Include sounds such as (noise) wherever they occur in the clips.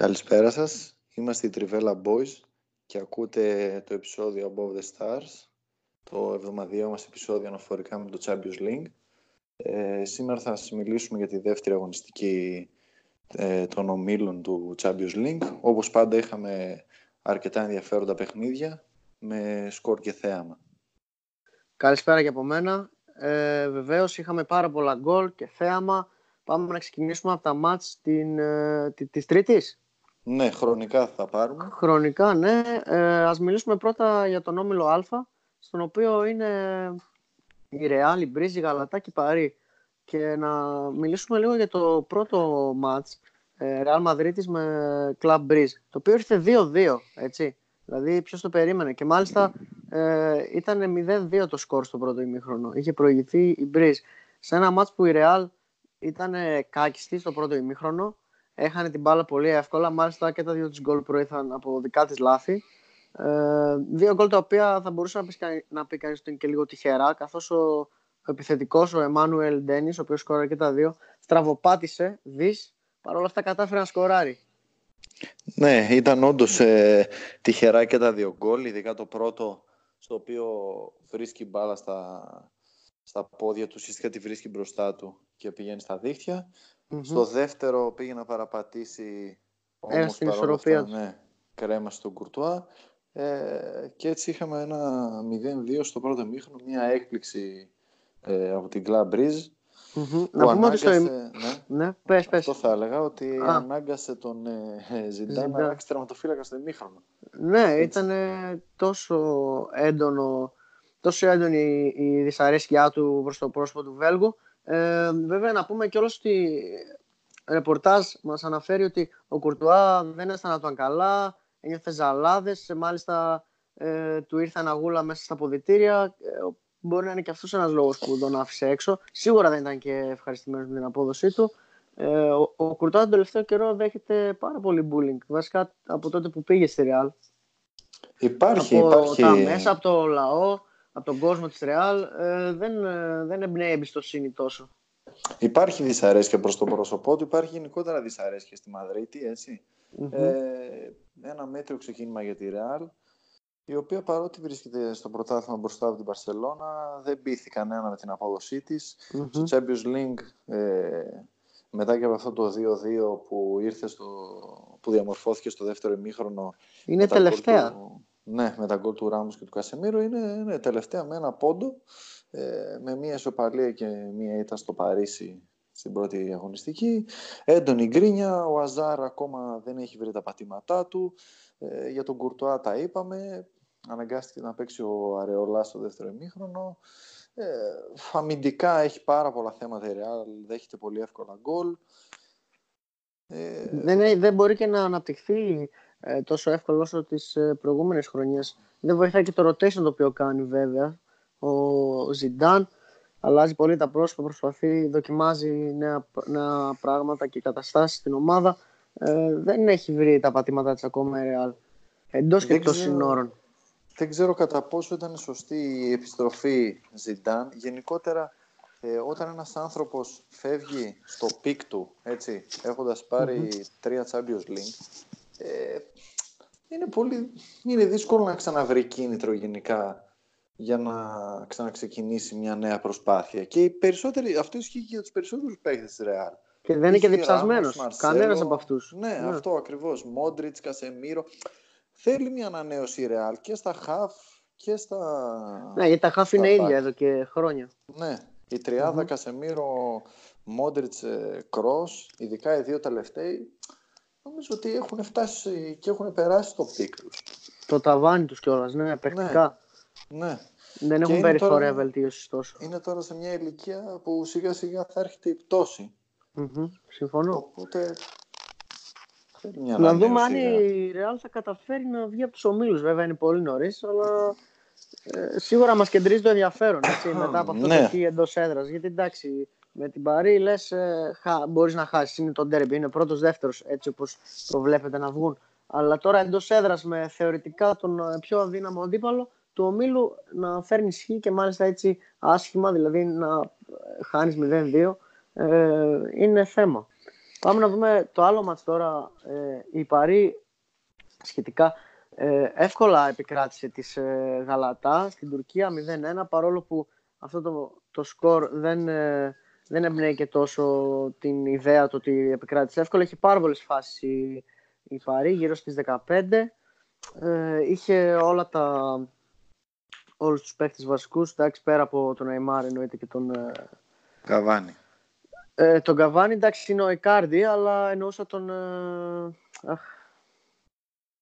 Καλησπέρα σας. Είμαστε οι Trivella Boys και ακούτε το επεισόδιο Above the Stars, το εβδομαδιαίο μας επεισόδιο αναφορικά με το Champions League. Ε, σήμερα θα σας μιλήσουμε για τη δεύτερη αγωνιστική ε, των ομίλων του Champions League. Όπως πάντα είχαμε αρκετά ενδιαφέροντα παιχνίδια με σκορ και θέαμα. Καλησπέρα και από μένα. Ε, βεβαίως είχαμε πάρα πολλά γκολ και θέαμα. Πάμε να ξεκινήσουμε από τα μάτς την, ε, της Τρίτης. Ναι, χρονικά θα πάρουμε. Χρονικά, ναι. Ε, ας μιλήσουμε πρώτα για τον Όμιλο Α, στον οποίο είναι η Ρεάλ, η Μπρίζη, η Γαλατά και η Παρή. Και να μιλήσουμε λίγο για το πρώτο μάτς, ε, Ρεάλ Μαδρίτης με Club Breeze, το οποίο ήρθε 2-2, έτσι. Δηλαδή, ποιος το περίμενε. Και μάλιστα ε, ήταν 0-2 το σκορ στο πρώτο ημίχρονο. Είχε προηγηθεί η Breeze. Σε ένα μάτς που η Ρεάλ ήταν κάκιστη στο πρώτο ημίχρονο έχανε την μπάλα πολύ εύκολα. Μάλιστα και τα δύο τη γκολ προήλθαν από δικά της λάθη. Ε, δύο γκολ τα οποία θα μπορούσε να πεις, να πει κανείς ότι είναι και λίγο τυχερά, καθώς ο, ο επιθετικός, ο Εμμάνουελ Ντένις, ο οποίος σκόραρε και τα δύο, στραβοπάτησε δις, παρόλα αυτά κατάφερε να σκοράρει. Ναι, ήταν όντως ε, τυχερά και τα δύο γκολ, ειδικά το πρώτο, στο οποίο βρίσκει μπάλα στα, στα πόδια του, ουσιαστικά τη βρίσκει μπροστά του και πηγαίνει στα δίχτυα. Στο δεύτερο πήγε να παραπατήσει όμως στην ισορροπία ναι, κρέμα στον Κουρτουά ε, και έτσι είχαμε ένα 0-2 στο πρώτο μήχρονο, μια έκπληξη ε, από την Club Breeze mm-hmm. Να πούμε ότι στο... Ναι, ναι, πες, πες. Αυτό θα έλεγα ότι Α. ανάγκασε τον ε, Ζιντάν να αλλάξει τερματοφύλακα στο ημίχρονο. Ναι, ήταν τόσο έντονο τόσο έντονη η δυσαρέσκειά του προς το πρόσωπο του Βέλγου ε, βέβαια να πούμε κιόλας ότι ρεπορτάζ μας αναφέρει ότι ο Κουρτουά δεν αισθανόταν καλά, ένιωθε ζαλάδες, μάλιστα ε, του ήρθε αγούλα μέσα στα ποδητήρια. Ε, μπορεί να είναι και αυτός ένας λόγος που τον άφησε έξω. Σίγουρα δεν ήταν και ευχαριστημένος με την απόδοσή του. Ε, ο, ο Κουρτουά τον τελευταίο καιρό δέχεται πάρα πολύ bullying, βασικά από τότε που πήγε στη Ρεάλ. Υπάρχει, από υπάρχει. τα μέσα, από το λαό από τον κόσμο της Ρεάλ ε, δεν, ε, δεν εμπνέει εμπιστοσύνη τόσο. Υπάρχει δυσαρέσκεια προς το πρόσωπό του, υπάρχει γενικότερα δυσαρέσκεια στη Μαδρίτη, Ε, ένα μέτριο ξεκίνημα για τη Ρεάλ, η οποία παρότι βρίσκεται στο πρωτάθλημα μπροστά από την Παρσελώνα, δεν πείθη κανένα με την απόδοσή της. Mm-hmm. Στο Champions League, ε, μετά και από αυτό το 2-2 που ήρθε στο, που διαμορφώθηκε στο δεύτερο ημίχρονο. Είναι τελευταία. Ναι, με τα γκολ του Ράμους και του Κασεμίρου είναι, είναι τελευταία με ένα πόντο ε, με μία ισοπαλία και μία ήττα στο Παρίσι στην πρώτη αγωνιστική. Έντονη γκρίνια, ο Αζάρ ακόμα δεν έχει βρει τα πατήματά του. Ε, για τον Κουρτουά τα είπαμε, αναγκάστηκε να παίξει ο Αρεολά στο δεύτερο ημίχρονο. Ε, αμυντικά έχει πάρα πολλά θέματα η Real, δέχεται πολύ εύκολα γκολ. Ε, δεν, δεν μπορεί και να αναπτυχθεί ε, τόσο εύκολο όσο τις ε, προηγούμενες χρονιές. Δεν βοηθάει και το rotation το οποίο κάνει βέβαια. Ο Ζιντάν αλλάζει πολύ τα πρόσωπα, προσπαθεί, δοκιμάζει νέα, νέα πράγματα και καταστάσεις στην ομάδα. Ε, δεν έχει βρει τα πατήματά της ακόμα η Real. Εντός και εκτός συνόρων. Δεν ξέρω κατά πόσο ήταν σωστή η επιστροφή Ζιντάν. Γενικότερα, ε, όταν ένας άνθρωπος φεύγει στο peak του, έτσι, έχοντας τρία Champions League, ε, είναι, πολύ, είναι δύσκολο να ξαναβρει κίνητρο γενικά για να ξαναξεκινήσει μια νέα προσπάθεια. Και οι περισσότεροι, αυτό ισχύει και για τους περισσότερους παίκτες της Real. Και δεν είναι και διψασμένος. Κανένας από αυτούς. Ναι, ναι, αυτό ακριβώς. Μόντριτς, Κασεμίρο. Θέλει μια ανανέωση η Real και στα χαφ και στα... Ναι, γιατί τα χαφ είναι ίδια εδώ και χρόνια. Ναι, η τριάδα mm-hmm. Κασεμίρο, Μόντριτς, ε, Κρός, ειδικά οι δύο τελευταίοι, νομίζω ότι έχουν φτάσει και έχουν περάσει το peak Το ταβάνι τους κιόλας, ναι, παιχτικά. Ναι. ναι. Δεν έχουν περιθώρια βελτίωσης τόσο. Είναι τώρα σε μια ηλικία που σιγά σιγά θα έρχεται η πτώση. Mm-hmm, συμφωνώ. Οπότε μια να δούμε αν η Real θα καταφέρει να βγει από τους ομίλους. Βέβαια είναι πολύ νωρίς, αλλά ε, σίγουρα μας κεντρίζει το ενδιαφέρον έτσι, μετά από αυτό ναι. το εντός έδρας. Γιατί εντάξει, με την Παρή λες, ε, μπορείς να χάσεις. Είναι το ντέρμπι, είναι πρώτος δεύτερος έτσι όπως προβλέπεται να βγουν. Αλλά τώρα εντός έδρας με θεωρητικά τον ε, πιο αδύναμο αντίπαλο του ομίλου να φέρνεις ισχύ και μάλιστα έτσι άσχημα, δηλαδή να ε, χάνεις 0-2, ε, είναι θέμα. Πάμε να δούμε το άλλο μάτς τώρα. Ε, η Παρή σχετικά ε, εύκολα επικράτησε της ε, Γαλατά στην Τουρκία 0-1 παρόλο που αυτό το, το σκορ δεν, ε, δεν εμπνέει και τόσο την ιδέα του ότι επικράτησε εύκολα. Έχει πάρα πολλές φάσεις η, η Παρή, γύρω στις 15. Ε, είχε όλα τα, όλους τους παίχτες βασικούς, εντάξει, πέρα από τον Αϊμάρ εννοείται και τον... Ε, Καβάνη. Ε, τον Καβάνη, εντάξει, είναι ο Εκάρντι, αλλά εννοούσα τον... Ε, αχ,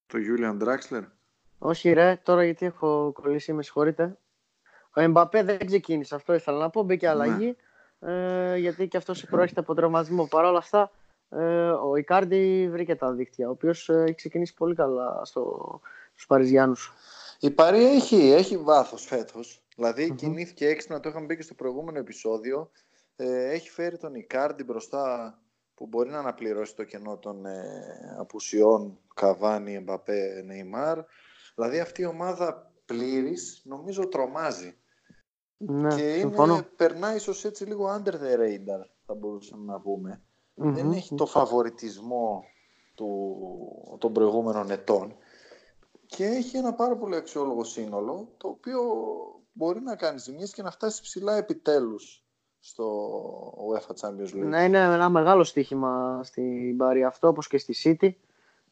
Το Γιούλιαν Ντράξλερ. όχι ρε, τώρα γιατί έχω κολλήσει, με συγχωρείτε. Ο Εμπαπέ δεν ξεκίνησε, αυτό ήθελα να πω, μπήκε αλλαγή, ε, γιατί και αυτός προέρχεται από τραυματισμό. Παρ' όλα αυτά, ε, ο Ικάρντι βρήκε τα δίκτυα, ο οποίος ε, έχει ξεκινήσει πολύ καλά στο, στους Παριζιάνους. Η Παρή έχει, έχει βάθος φέτος. Δηλαδή Μμμ. κινήθηκε έξυπνα, το είχαμε πει και στο προηγούμενο επεισόδιο. Ε, έχει φέρει τον Ικάρντι μπροστά που μπορεί να αναπληρώσει το κενό των ε, απουσιών Καβάνη, Εμπαπέ, Νεϊμάρ. Δηλαδή αυτή η ομάδα πλήρης νομίζω τρομάζει. Ναι, και είναι, συμφωνώ. περνάει ίσως έτσι λίγο under the radar θα μπορούσαμε να πούμε. Μμμ. Δεν έχει το φαβοριτισμό του, των προηγούμενων ετών και έχει ένα πάρα πολύ αξιόλογο σύνολο το οποίο μπορεί να κάνει ζημιές και να φτάσει ψηλά επιτέλους στο UEFA Champions League. Ναι, είναι ένα μεγάλο στοίχημα στην Πάρη αυτό, όπως και στη City.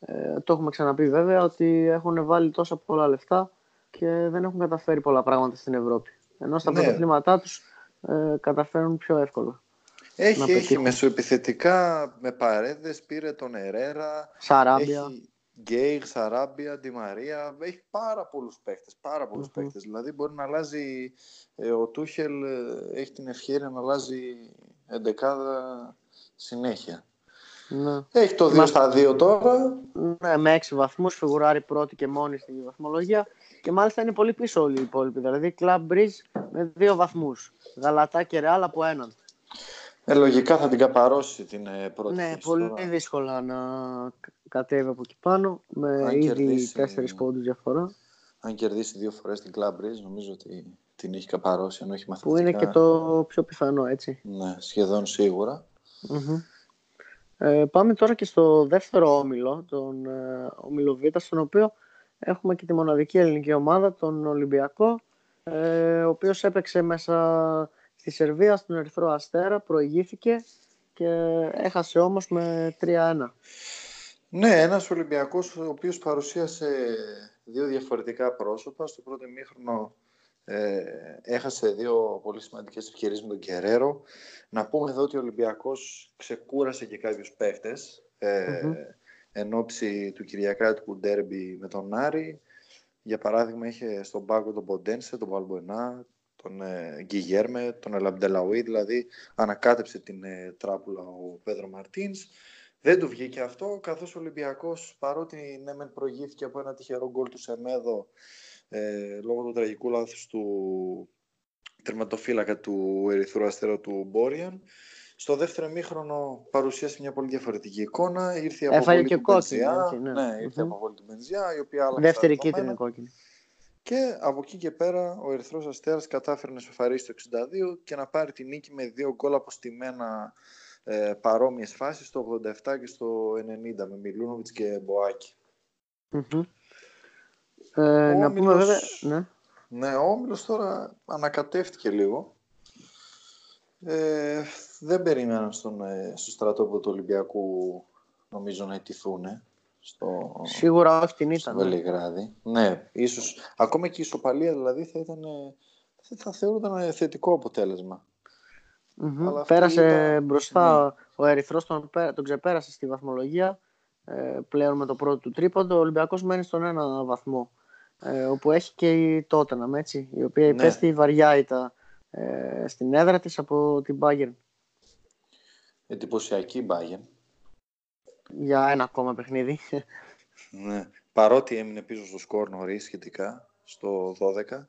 Ε, το έχουμε ξαναπεί βέβαια ότι έχουν βάλει τόσα πολλά λεφτά και δεν έχουν καταφέρει πολλά πράγματα στην Ευρώπη. Ενώ στα Ναι. πρωταθλήματά τους ε, καταφέρουν πιο εύκολα. να Έχει, έχει πετύχουν. μεσοεπιθετικά με παρέδες, πήρε τον Ερέρα, Σαράμπια. έχει Γκέιγ, Σαράμπια, Ντι Μαρία, έχει πάρα πολλούς παίχτες, πάρα πολλούς Μμμ. παίχτες. Δηλαδή μπορεί να αλλάζει, ε, ο Τούχελ ε, έχει την ευκαιρία να αλλάζει εντεκάδα συνέχεια. Ναι. Έχει το 2 Μα- στα 2 τώρα, ναι, με έξι βαθμούς, φιγουράρει πρώτη και μόνη στη βαθμολογία και μάλιστα είναι πολύ πίσω όλοι οι υπόλοιποι. Δηλαδή Club Bridge με δύο βαθμούς. Γαλατά και Ρεάλ από έναν. ε, λογικά θα την καπαρώσει την ε, πρώτη Ναι, θέση πολύ τώρα. δύσκολα να κα- κατέβει από εκεί πάνω με Αν ήδη κερδίσει- τέσσερις πόντους διαφορά. Αν κερδίσει δύο φορές την Club Breeze, νομίζω ότι την έχει καπαρώσει, αν όχι Που μαθηματικά. είναι και το πιο πιθανό, έτσι. Ναι, σχεδόν σίγουρα. Μμμ. Ε, πάμε τώρα και στο δεύτερο όμιλο, τον ε, όμιλο Β, στον οποίο έχουμε και τη μοναδική ελληνική ομάδα, τον Ολυμπιακό, ε, ο οποίος έπαιξε μέσα στη Σερβία, στον Ερυθρό Αστέρα, προηγήθηκε και έχασε όμως με 3-1. Ναι, ένας Ολυμπιακός ο οποίος παρουσίασε δύο διαφορετικά πρόσωπα. Στο πρώτο ημίχρονο ε, έχασε δύο πολύ σημαντικές ευκαιρίες με τον Κεραίρο. Να πούμε εδώ ότι ο Ολυμπιακός ξεκούρασε και κάποιους παίχτες ε, Μμμ. Εν ώψη του Κυριακάτικου ντέρμπι με τον Άρη. Για παράδειγμα είχε στον πάγκο τον Ποντένσε, τον Παλμποενά, τον ε, Γκυγέρμε, τον Ελαμπντελαουί, δηλαδή ανακάτεψε την ε, τράπουλα ο Πέδρο Μαρτίνς. Δεν του βγήκε αυτό, καθώς ο Ολυμπιακός, παρότι ναι μεν προηγήθηκε από ένα τυχερό γκολ του Σεμέδο ε, λόγω του τραγικού λάθους του τερματοφύλακα του Ερυθρού Αστέρα του Μπόριαν, στο δεύτερο ημίχρονο παρουσίασε μια πολύ διαφορετική εικόνα. Ήρθε η Έφαγε αποβολή και του κόκκινη, Μπενζιά. έτσι, ναι. ναι. ήρθε η Μμμ. αποβολή του Μπενζιά, η οποία άλλαξε Δεύτερη τα δεδομένα. κίτρινη κόκκινη. Και από εκεί και πέρα ο Ερυθρός Αστέρας κατάφερε να σοφαρίσει το 62 και να πάρει τη νίκη με δύο γκολ αποστημένα ε, παρόμοιες φάσεις στο 87 και στο 90 με Μιλούνοβιτς και Μποάκη. Μμμ. Ε, να πούμε Όμιλος- βέβαια. Ναι. Ναι, ο Όμιλος τώρα ανακατεύτηκε λίγο. Ε, δεν περίμεναν στον, ε, στο στρατόπεδο του Ολυμπιακού νομίζω να ετηθούν στο, Σίγουρα όχι την στο ήταν. ναι. Βελιγράδι. Ναι, ίσως ακόμα και η ισοπαλία δηλαδή θα ήταν ε, θα- θα θεωρούταν ε, θετικό αποτέλεσμα. Μμμ. Αλλά αυτή Πέρασε ήταν- μπροστά ο Ερυθρός, τον, πέ- τον ξεπέρασε στη βαθμολογία ε, πλέον με το πρώτο του τρίποντο. Ο Ολυμπιακός μένει στον ένα βαθμό, ε, όπου έχει και η Τότεναμ, έτσι, η οποία Ναι. υπέστη βαριά ήττα ε, στην έδρα της από την Bayern Εντυπωσιακή Bayern. για ένα ακόμα παιχνίδι. Ναι. Παρότι έμεινε πίσω στο σκορ νωρίς σχετικά, στο 12.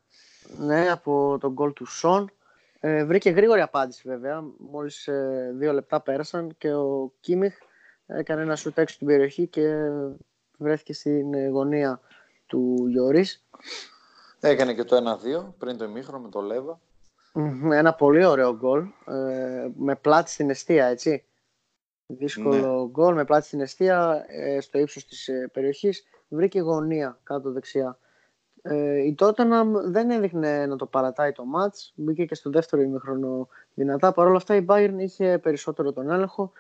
ναι, από τον γκολ του Σον. Ε, βρήκε γρήγορη απάντηση βέβαια. Μόλις ε, δύο λεπτά πέρασαν και ο Κίμιχ έκανε ένα σουτ έξω στην περιοχή και βρέθηκε στην ε, γωνία του Γιωρίς. Έκανε και το 1-2 πριν το ημίχρονο με το Λέβα. Μμμ, Ένα πολύ ωραίο γκολ. Ε, με πλάτη στην αιστεία, έτσι. Δύσκολο ναι. γκολ με πλάτη στην αιστεία ε, στο ύψος της ε, περιοχής. Βρήκε γωνία κάτω δεξιά. Ε, η Tottenham δεν έδειχνε να το παρατάει το μάτς. Μπήκε και στο δεύτερο ημίχρονο δυνατά. Παρ' όλα αυτά η Bayern είχε περισσότερο τον έλεγχο.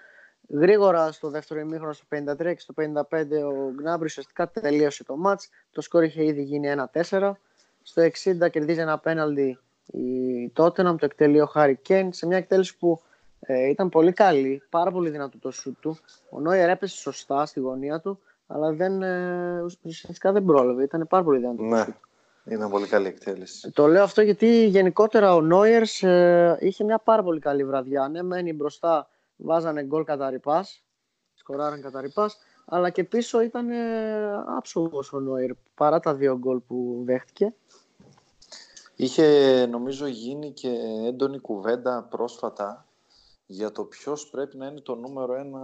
Γρήγορα στο δεύτερο ημίχρονο στο 53 και στο 55 ο Gnabry ουσιαστικά τελείωσε το μάτς. Το σκορ είχε ήδη γίνει 1-4. Στο 60 κερδίζει ένα πέναλτι η Tottenham, το εκτελεί ο Harry Kane σε μια εκτέλεση που ε, ήταν πολύ καλή, πάρα πολύ δυνατό το σουτ του. Ο Νόιερ έπεσε σωστά στη γωνία του, αλλά δεν, ε, ουσιαστικά δεν πρόλαβε. Ήταν πάρα πολύ δυνατό. Ναι, ήταν πολύ καλή εκτέλεση. Το λέω αυτό γιατί γενικότερα ο Νόιερ ε, είχε μια πάρα πολύ καλή βραδιά. Ναι, μένει μπροστά, βάζανε γκολ κατά ρηπάς, σκοράραν κατά ρηπάς, αλλά και πίσω ήταν ε, άψογος ο Νόιερ παρά τα δύο γκολ που δέχτηκε. Είχε νομίζω γίνει και έντονη κουβέντα πρόσφατα για το ποιος πρέπει να είναι το νούμερο ένα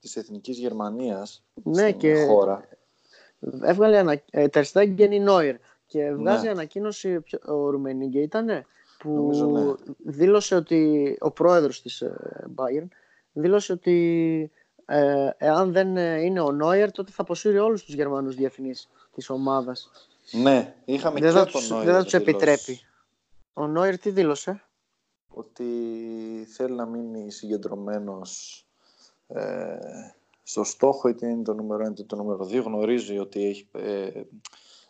της εθνικής Γερμανίας ναι, στην και χώρα. Έβγαλε ανα... ε, Τερστέγγεν η Νόιρ και βγάζει ναι. ανακοίνωση ο Ρουμενίγκε ήτανε που ναι. δήλωσε ότι ο πρόεδρος της ε, Bayern δήλωσε ότι ε, εάν δεν είναι ο Νόιερ τότε θα αποσύρει όλους τους Γερμανούς διεθνείς της ομάδας. Ναι, είχαμε δεν και τον Νόιερ. Δεν θα τους επιτρέπει. Ο Νόιερ τι δήλωσε; ότι θέλει να μείνει συγκεντρωμένος ε, στο στόχο είτε είναι το νούμερο 1 είτε το νούμερο 2 γνωρίζει ότι, έχει, ε,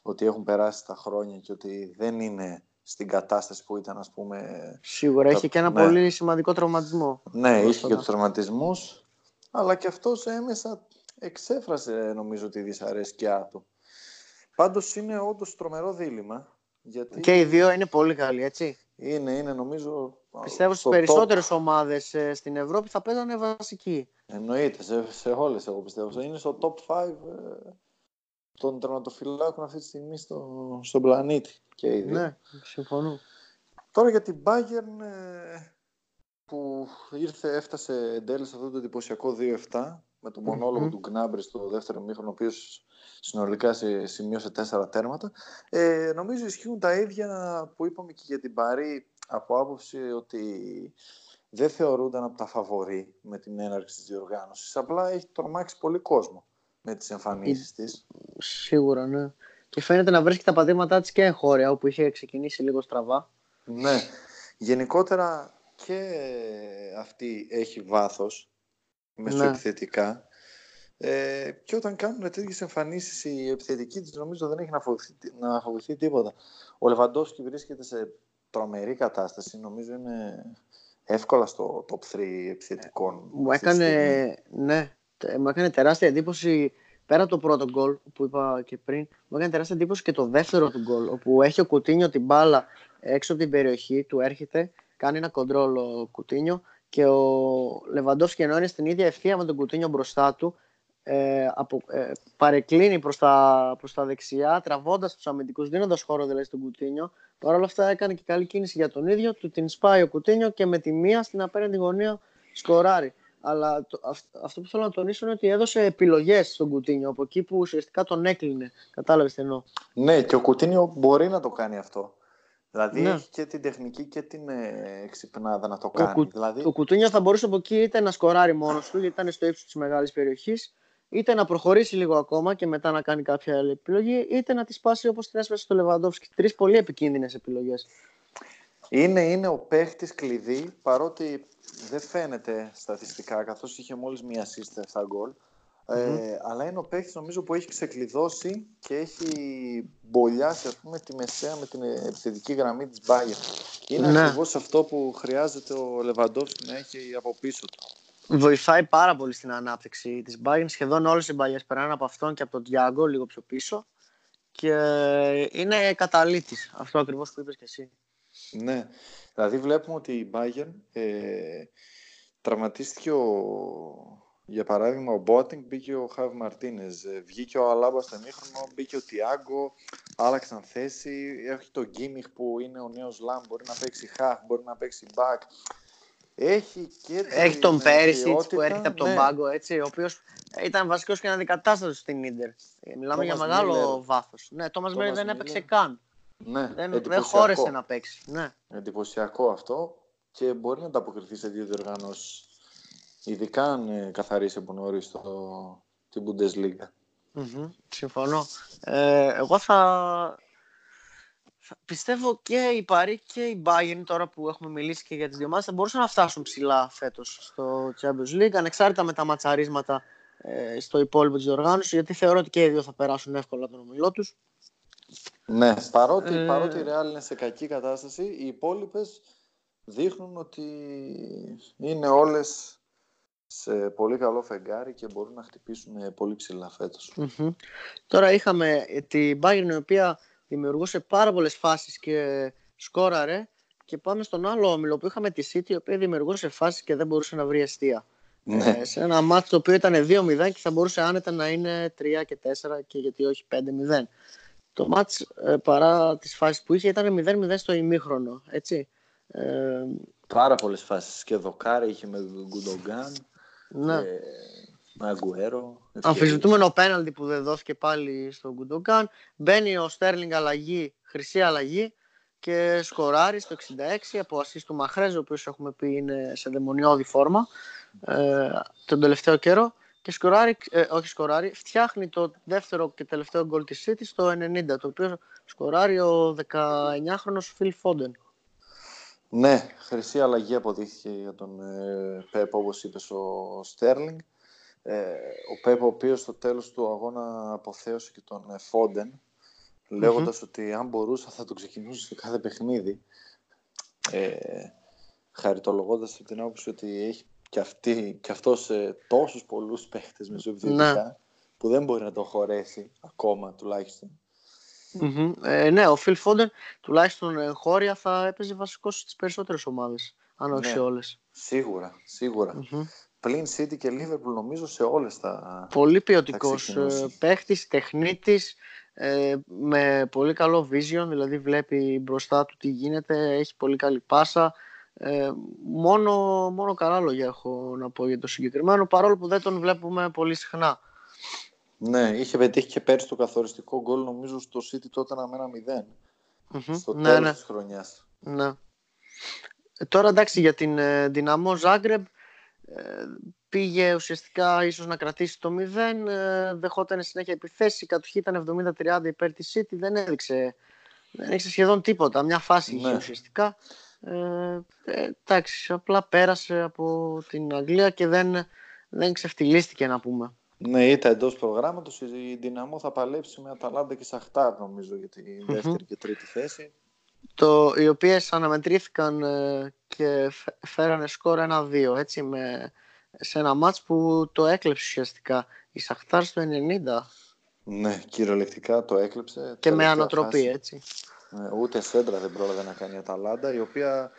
ότι έχουν περάσει τα χρόνια και ότι δεν είναι στην κατάσταση που ήταν ας πούμε Σίγουρα έχει και ένα ναι. πολύ σημαντικό τραυματισμό Ναι, είχε και τους τραυματισμούς αλλά και αυτός έμεσα εξέφρασε νομίζω τη δυσαρέσκειά του Πάντως είναι όντως τρομερό δίλημα γιατί... Και οι δύο είναι πολύ καλοί, έτσι. Είναι, είναι νομίζω. Πιστεύω στις περισσότερες top... ομάδες ε, στην Ευρώπη θα παίζανε βασικοί. Εννοείται, σε, σε όλες εγώ πιστεύω. Είναι στο top 5 ε, των τερματοφυλάκων αυτή τη στιγμή στο, στον πλανήτη. Και οι Ναι, συμφωνώ. Τώρα για την Bayern ε, που ήρθε, έφτασε εν τέλει σε αυτό το εντυπωσιακό 2-7 με τον μονόλογο mm-hmm. του Γκνάμπρι στο δεύτερο μήχρονο, ο οποίος συνολικά σημείωσε τέσσερα τέρματα. Ε, νομίζω ισχύουν τα ίδια που είπαμε και για την Παρή από άποψη ότι δεν θεωρούνταν από τα φαβορή με την έναρξη της διοργάνωσης. Απλά έχει τρομάξει πολύ κόσμο με τις εμφανίσεις της. Σίγουρα, ναι. Και φαίνεται να βρίσκει τα πατήματά της και εγχώρια, όπου είχε ξεκινήσει λίγο στραβά. Ναι. Γενικότερα και αυτή έχει βάθος μεσοεπιθετικά. Ναι. Ε, και όταν κάνουν τέτοιες εμφανίσεις, η επιθετική τη νομίζω δεν έχει να φοβηθεί, τίποτα. Ο Λεβαντόφσκι βρίσκεται σε τρομερή κατάσταση. Νομίζω είναι εύκολα στο top 3 επιθετικών. Μου έκανε, ναι, μου έκανε τεράστια εντύπωση πέρα από το πρώτο γκολ που είπα και πριν. Μου έκανε τεράστια εντύπωση και το δεύτερο του γκολ. Όπου έχει ο Κουτίνιο την μπάλα έξω από την περιοχή, του έρχεται, κάνει ένα κοντρόλ ο Κουτίνιο και ο Λεβαντόφσκι ενώ είναι στην ίδια ευθεία με τον Κουτίνιο μπροστά του ε, απο, ε, παρεκκλίνει προς τα, προς τα δεξιά, τραβώντας τους αμυντικούς, δίνοντας χώρο δηλαδή στον Κουτίνιο. Παρ' όλα αυτά έκανε και καλή κίνηση για τον ίδιο, του την σπάει ο Κουτίνιο και με τη μία στην απέναντι γωνία σκοράρει. Αλλά το, αυτό που θέλω να τονίσω είναι ότι έδωσε επιλογές στον Κουτίνιο από εκεί που ουσιαστικά τον έκλεινε. Κατάλαβες τι εννοώ; Ναι, και ο Κουτίνιο μπορεί να το κάνει αυτό. Δηλαδή ναι. έχει και την τεχνική και την ε, ξυπνάδα να το κάνει. Ο, δηλαδή... ο Κουτίνιο θα μπορούσε από εκεί είτε να σκοράρει μόνος του, γιατί ήταν στο ύψος της μεγάλης περιοχής, είτε να προχωρήσει λίγο ακόμα και μετά να κάνει κάποια άλλη επιλογή, είτε να τη σπάσει όπως την έσπασε στο Λεβαντόφσκι. Τρεις πολύ επικίνδυνες επιλογές. Είναι, είναι ο παίχτης κλειδί, παρότι δεν φαίνεται στατιστικά, καθώς είχε μόλις μία σύστα 7 γκολ. Ε, αλλά είναι ο παίχτη νομίζω που έχει ξεκλειδώσει και έχει μπολιάσει ας πούμε, τη μεσαία με την επιθετική γραμμή της Μπάγερ. Είναι ναι. ακριβώς αυτό που χρειάζεται ο Λεβαντόφσκι να έχει από πίσω του βοηθάει πάρα πολύ στην ανάπτυξη της Bayern. Σχεδόν όλες οι μπαλιές περνάνε από αυτόν και από τον Diago λίγο πιο πίσω και είναι καταλήτης. Αυτό ακριβώς που είπες και εσύ. Ναι, δηλαδή βλέπουμε ότι η Bayern ε, τραυματίστηκε ο, για παράδειγμα ο Μπότινγκ, μπήκε ο Χαβ Μαρτίνez, ε, βγήκε ο Αλάμπα στο εμίχρονο, μπήκε ο Τιάγκο, άλλαξαν θέση, έχει τον Γκίμιχ που είναι ο νέος Λαμ, μπορεί να παίξει Χαφ, μπορεί να παίξει Μπακ. Έχει, και Έχει τον Πέρισιτ που έρχεται από τον ναι. πάγκο, έτσι, ο οποίος ήταν βασικός και αναδικατάστατος στην ντερ. Μιλάμε για μεγάλο βάθος. Ναι, Τόμας Μέρι δεν έπαιξε καν. Ναι, δεν, δεν χώρεσε να παίξει. Ναι. Εντυπωσιακό αυτό και μπορεί να ανταποκριθεί σε δύο διοργανώσεις. Ειδικά αν ε, καθαρίσει από νωρίς το, την Bundesliga. mm Συμφωνώ. Ε, εγώ θα, πιστεύω και η Παρή και η Bayern τώρα που έχουμε μιλήσει και για τις δύο ομάδες θα μπορούσαν να φτάσουν ψηλά φέτος στο Champions League ανεξάρτητα με τα ματσαρίσματα ε, στο υπόλοιπο της οργάνωσης γιατί θεωρώ ότι και οι δύο θα περάσουν εύκολα τον ομιλό τους. Ναι, παρότι, ε... παρότι η Real είναι σε κακή κατάσταση οι υπόλοιπες δείχνουν ότι είναι όλες σε πολύ καλό φεγγάρι και μπορούν να χτυπήσουν πολύ ψηλά Τώρα είχαμε την Bayern η οποία δημιουργούσε πάρα πολλές φάσεις και σκόραρε και πάμε στον άλλο όμιλο που είχαμε τη City η οποία δημιουργούσε φάσεις και δεν μπορούσε να βρει αιστεία. Ναι. Ε, σε ένα μάτι το οποίο ήταν 2-0 και θα μπορούσε άνετα να είναι 3 και 4 και γιατί όχι 5-0. Το μάτς ε, παρά τις φάσεις που είχε ήταν 0-0 στο ημίχρονο, έτσι. Ε, πάρα πολλές φάσεις και δοκάρι είχε με τον Γκουντογκάν. Ναι. Και Αγκουέρο. Αμφισβητούμενο πέναλτι που δεν δόθηκε πάλι στον Κουντογκάν. Μπαίνει ο Στέρλινγκ αλλαγή, χρυσή αλλαγή και σκοράρει στο 66 από ασίστ του Μαχρέζ, ο οποίος έχουμε πει είναι σε δαιμονιώδη φόρμα ε, τον τελευταίο καιρό. Και σκοράρει, ε, όχι σκοράρει, φτιάχνει το δεύτερο και τελευταίο γκολ της City στο 90, το οποίο σκοράρει ο 19χρονος Φιλ Φόντεν. Ναι, χρυσή αλλαγή αποδείχθηκε για τον ε, Πέπ, όπως είπες ο Στέρλινγκ. Ε, ο Πέπ ο οποίος στο τέλος του αγώνα αποθέωσε και τον ε, Φόντεν λέγοντας ότι αν μπορούσα θα το ξεκινούσε σε κάθε παιχνίδι ε, χαριτολογώντας από την άποψη ότι έχει και, αυτή, και αυτός ε, τόσους πολλούς παίχτες μεσοεπιθετικά ναι. που δεν μπορεί να το χωρέσει ακόμα τουλάχιστον. Ε, ναι, ο Φιλ Φόντεν τουλάχιστον χώρια θα έπαιζε βασικός στις περισσότερες ομάδες, αν όχι ναι, σε όλες. Σίγουρα, πλην City και Liverpool νομίζω σε όλες τα Πολύ ποιοτικός ε, παίχτης, τεχνίτης, ε, με πολύ καλό vision, δηλαδή βλέπει μπροστά του τι γίνεται, έχει πολύ καλή πάσα. Ε, μόνο, μόνο καλά λόγια έχω να πω για το συγκεκριμένο, παρόλο που δεν τον βλέπουμε πολύ συχνά. Ναι, είχε πετύχει και πέρσι το καθοριστικό γκολ νομίζω στο City τότε να με ένα 0. Στο ναι, τέλος ναι. της χρονιάς. Ναι. Ε, τώρα εντάξει για την ε, Δυναμό Ζάγκρεμπ ε, πήγε ουσιαστικά ίσως να κρατήσει το 0, ε, δεχόταν συνέχεια επιθέσεις, η κατοχή ήταν 70-30 υπέρ της City, δεν έδειξε, δεν έδειξε σχεδόν τίποτα, μια φάση είχε ναι. ουσιαστικά. Ε, ε, εντάξει, απλά πέρασε από την Αγγλία και δεν, δεν ξεφτυλίστηκε να πούμε. Ναι, ήταν εντός προγράμματος. Η Δυναμό θα παλέψει με Αταλάντα και Σαχτάρ, νομίζω, για τη δευτερη και τρίτη θέση. Το, οι οποίες αναμετρήθηκαν και φέρανε σκορ 1-2 έτσι με, σε ένα μάτς που το έκλεψε ουσιαστικά η Σαχτάρ στο 90 ναι κυριολεκτικά το έκλεψε και με ανατροπή έτσι ναι, ούτε σέντρα δεν πρόλαβε να κάνει η Αταλάντα η οποία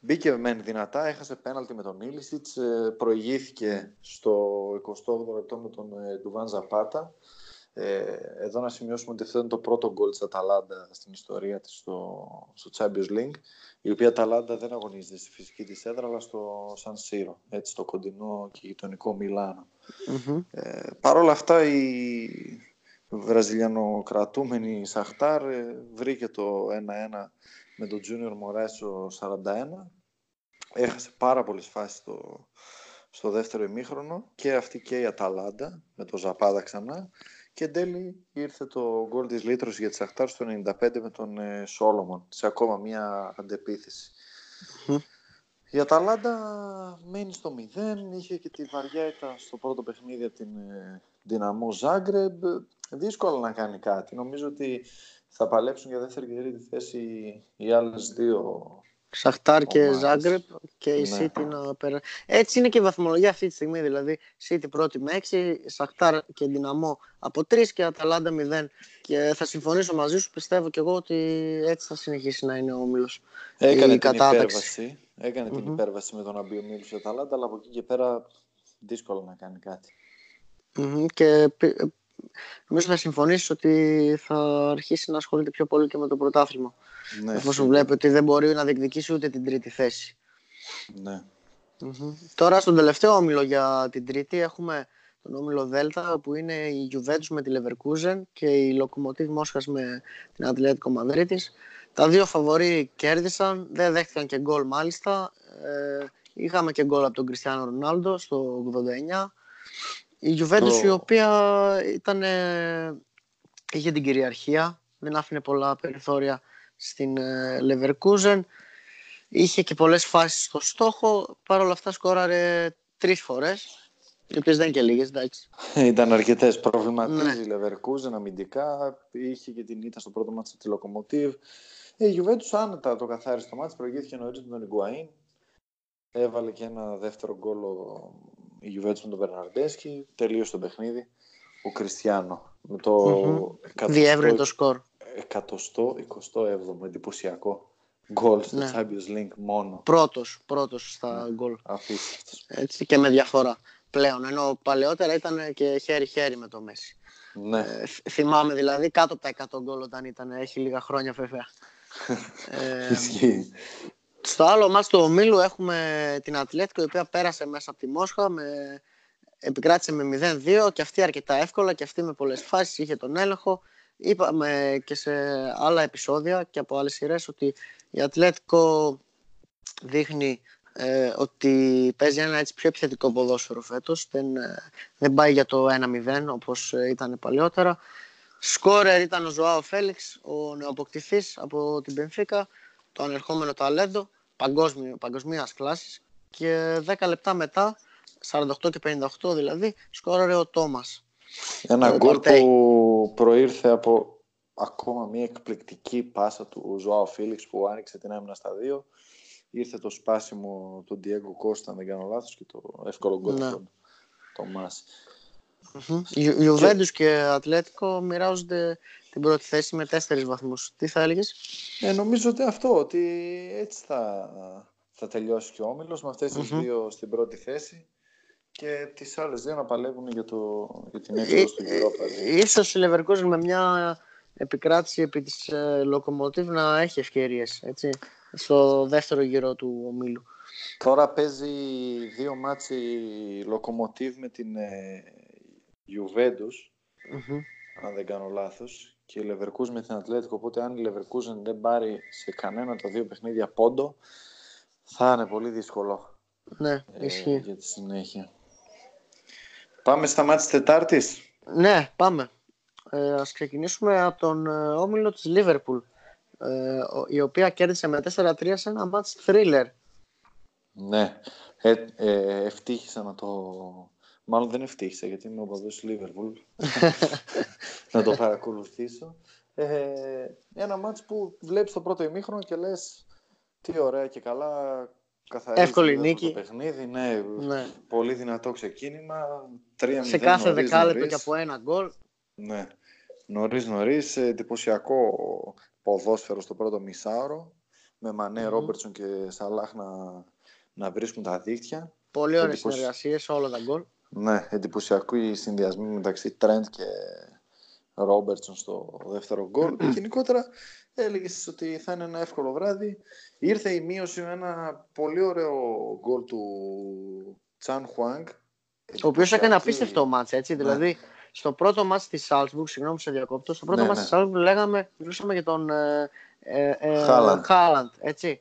μπήκε μεν δυνατά έχασε πέναλτι με τον Ήλισιτς ε, προηγήθηκε στο 28ο λεπτό με τον ε, Ντουβάν Ζαπάτα. Ε, εδώ να σημειώσουμε ότι αυτό είναι το πρώτο γκολ της Αταλάντα στην ιστορία της στο, στο Champions League η οποία Αταλάντα δεν αγωνίζεται στη φυσική της έδρα αλλά στο Σαν Σύρο, έτσι στο κοντινό και γειτονικό Ε, Παρ' όλα αυτά η βραζιλιανοκρατούμενη Σαχτάρ ε, βρήκε το 1-1 με τον Junior Μορέσο 41 έχασε πάρα πολλές φάσεις στο, στο δεύτερο ημίχρονο και αυτή και η Αταλάντα με το Ζαπάδα ξανά και εν τέλει ήρθε το γκολ της Λίτρος για τη Σαχτάρ στο 95 με τον ε, Σόλομον σε ακόμα μια αντεπιθεση Η Αταλάντα μένει στο 0, είχε και τη βαριά ήταν στο πρώτο παιχνίδι από την ε, Δυναμό Ζάγκρεμπ. Δύσκολο να κάνει κάτι. Νομίζω ότι θα παλέψουν για δεύτερη και τρίτη θέση οι άλλες δύο Σαχτάρ και Ζάγκρεπ και η ναι. City να περάσει. Έτσι είναι και η βαθμολογία αυτή τη στιγμή. Δηλαδή, City πρώτη με 6, Σαχτάρ και Δυναμό από 3 και Αταλάντα 0. Και θα συμφωνήσω μαζί σου, πιστεύω και εγώ ότι έτσι θα συνεχίσει να είναι ο όμιλος. Έκανε, την υπέρβαση, έκανε την υπέρβαση με τον Αμπιομίλου η Αταλάντα, αλλά από εκεί και πέρα δύσκολο να κάνει κάτι. Mm-hmm. Και νομίζω θα συμφωνήσεις ότι θα αρχίσει να ασχολείται πιο πολύ και με το πρωτάθλημα. Ναι, εφόσον βλέπει ότι δεν μπορεί να διεκδικήσει ούτε την τρίτη θέση. Ναι. Τώρα στον τελευταίο όμιλο για την τρίτη έχουμε τον όμιλο Δέλτα που είναι η Juventus με τη Leverkusen και η Lokomotiv Μόσχας με την Ατλέτικο Μαδρίτης. Τα δύο φαβοροί κέρδισαν, δεν δέχτηκαν και γκολ μάλιστα. Ε, Είχαμε και γκολ από τον Κριστιανό Ρονάλντο στο 89. Η Juventus η οποία ήταν, είχε την κυριαρχία, δεν άφηνε πολλά περιθώρια στην ε, Leverkusen. Είχε και πολλές φάσεις στο στόχο, παρ' όλα αυτά σκόραρε τρεις φορές, οι οποίες δεν είναι και λίγες, εντάξει. Ήταν αρκετές προβληματίζει ναι. η Leverkusen αμυντικά, είχε και την ήττα στο πρώτο μάτι της Lokomotiv. Ε, η Juventus άνετα το καθάρισε το μάτι, προηγήθηκε νωρίς με τον Ιγκουαΐν. Έβαλε και ένα δεύτερο γκολ η Juventus με τον Μπερναρντέσκι, τελείωσε το παιχνίδι. Ο Κριστιανό με το mm-hmm. Διεύρυνε το σκορ. 127ο εντυπωσιακό γκολ στο ναι. Champions League μόνο. Πρώτος, πρώτος στα ναι. γκολ. Έτσι και με διαφορά πλέον. Ενώ παλαιότερα ήταν και χέρι-χέρι με το Μέση. Ναι. Ε, θυμάμαι δηλαδή κάτω από τα 100 γκολ όταν ήταν. Έχει λίγα χρόνια βέβαια. (laughs) ε, Ισχύει. Στο άλλο μας του ομίλου έχουμε την Ατλέτικο η οποία πέρασε μέσα από τη Μόσχα με... επικράτησε με 0-2 και αυτή αρκετά εύκολα και αυτή με πολλές φάσεις είχε τον έλεγχο. Είπαμε και σε άλλα επεισόδια και από άλλες σειρές ότι η Ατλέτικο δείχνει ε, ότι παίζει ένα έτσι πιο επιθετικό ποδόσφαιρο φέτος. Δεν, ε, δεν πάει για το 1-0 όπως ε, ήταν παλιότερα. Σκόρερ ήταν ο Ζωάο Φέλιξ, ο νεοποκτηθής από την Πενφύκα, το ανερχόμενο ταλέντο, παγκόσμιο, παγκοσμίας κλάσης και 10 λεπτά μετά, 48 και 58 δηλαδή, σκόραρε ο Τόμας. Ένα γκολ που προήρθε από ακόμα μια εκπληκτική πάσα του Ζωάο Φίλιξ που άνοιξε την άμυνα στα δύο. Ήρθε το σπάσιμο του Diego Κώστα, αν δεν κάνω λάθος, και το εύκολο γκολ ναι. του Τομάς. Ιουβέντου και... και Ατλέτικο μοιράζονται την πρώτη θέση με τέσσερις βαθμούς. Τι θα έλεγες; Ε, νομίζω ότι αυτό, ότι έτσι θα, θα τελειώσει και ο Όμιλος με αυτές τις δύο στην πρώτη θέση και τις άλλες δύο να παλεύουν για, το, για την έξοδο του Europa. Ίσως η Leverkusen με μια επικράτηση επί της ε, να έχει ευκαιρίες, έτσι, στο δεύτερο γύρο του ομίλου. Τώρα παίζει δύο ματς η Lokomotiv με την ε, Juventus, αν δεν κάνω λάθος, και η Leverkusen με την Ατλέτικο, οπότε αν η Leverkusen δεν πάρει σε κανένα τα δύο παιχνίδια πόντο, θα είναι πολύ δύσκολο ναι, ε, για τη συνέχεια. Πάμε στα μάτια της Τετάρτης. Ναι, πάμε. Ε, ας ξεκινήσουμε από τον ε, όμιλο της Liverpool, ε, η οποία κέρδισε με 4-3 σε ένα μάτς thriller. Ναι, ε, ε, ευτύχησα να το... Μάλλον δεν ευτύχησα γιατί είμαι ο παδός Liverpool. (laughs) να το παρακολουθήσω. Ε, ένα μάτς που βλέπεις το πρώτο ημίχρονο και λες τι ωραία και καλά καθαρίζει Εύκολη νίκη. το παιχνίδι. Ναι, ναι. πολύ δυνατό ξεκίνημα. 3 Σε κάθε δεκάλεπτο και από ένα γκολ. Ναι. Νωρίς νωρίς, εντυπωσιακό ποδόσφαιρο στο πρώτο μισάωρο. Με Μανέ, mm Ρόμπερτσον και Σαλάχ να, να βρίσκουν τα δίχτυα. Πολύ ωραίες Εντυπωσ... συνεργασίες όλα τα γκολ. Ναι, εντυπωσιακό οι συνδυασμοί μεταξύ Τρέντ και Ρόμπερτσον στο δεύτερο γκολ. (clears throat) γενικότερα έλεγες ότι θα είναι ένα εύκολο βράδυ. Ήρθε η μείωση με ένα πολύ ωραίο γκολ του Τσάν Χουάνγκ. Ο οποίος έκανε απίστευτο μάτς, έτσι. Ναι. Δηλαδή, στο πρώτο μάτς της Salzburg, συγγνώμη που σε διακόπτω, στο πρώτο ναι, μάτς ναι. της Salzburg λέγαμε, μιλούσαμε για τον ε, ε, ε Χάλαντ, έτσι.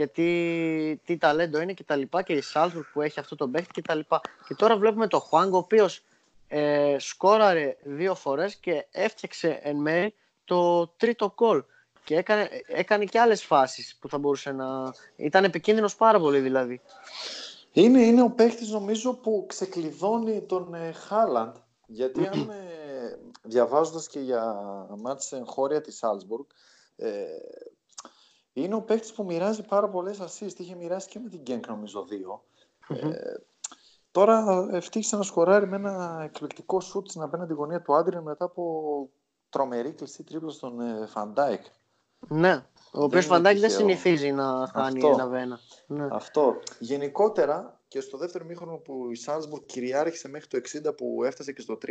Και τι, τι ταλέντο είναι και τα λοιπά και η Salzburg που έχει αυτό το παίχτη και τα λοιπά. Και τώρα βλέπουμε τον Χουάνγκ, ο οποίος ε, σκόραρε δύο φορές και έφτιαξε εν μέρει το τρίτο κόλ. Και έκανε, έκανε και άλλες φάσεις που θα μπορούσε να... Ήταν επικίνδυνος πάρα πολύ δηλαδή. Είναι, είναι ο παίχτης νομίζω που ξεκλειδώνει τον ε, Χάλαντ. Γιατί αν ε, διαβάζοντας και για μάτς χώρια της Salzburg ε, είναι ο παίχτης που μοιράζει πάρα πολλές assist. Είχε μοιράσει και με την Genk νομίζω Ε, Τώρα ευτύχησε να σκοράρει με ένα εκπληκτικό σουτ στην απέναντι γωνία του Άντριαν μετά από τρομερή κλειστή τρίπλα στον Van Dijk. Ναι, ο οποίος Van Dijk δεν συνηθίζει να χάνει ένα με ένα. Ναι. Αυτό. Γενικότερα και στο δεύτερο ημίχρονο που η Σάλσμπουργκ κυριάρχησε μέχρι το 60 που έφτασε και στο 3-3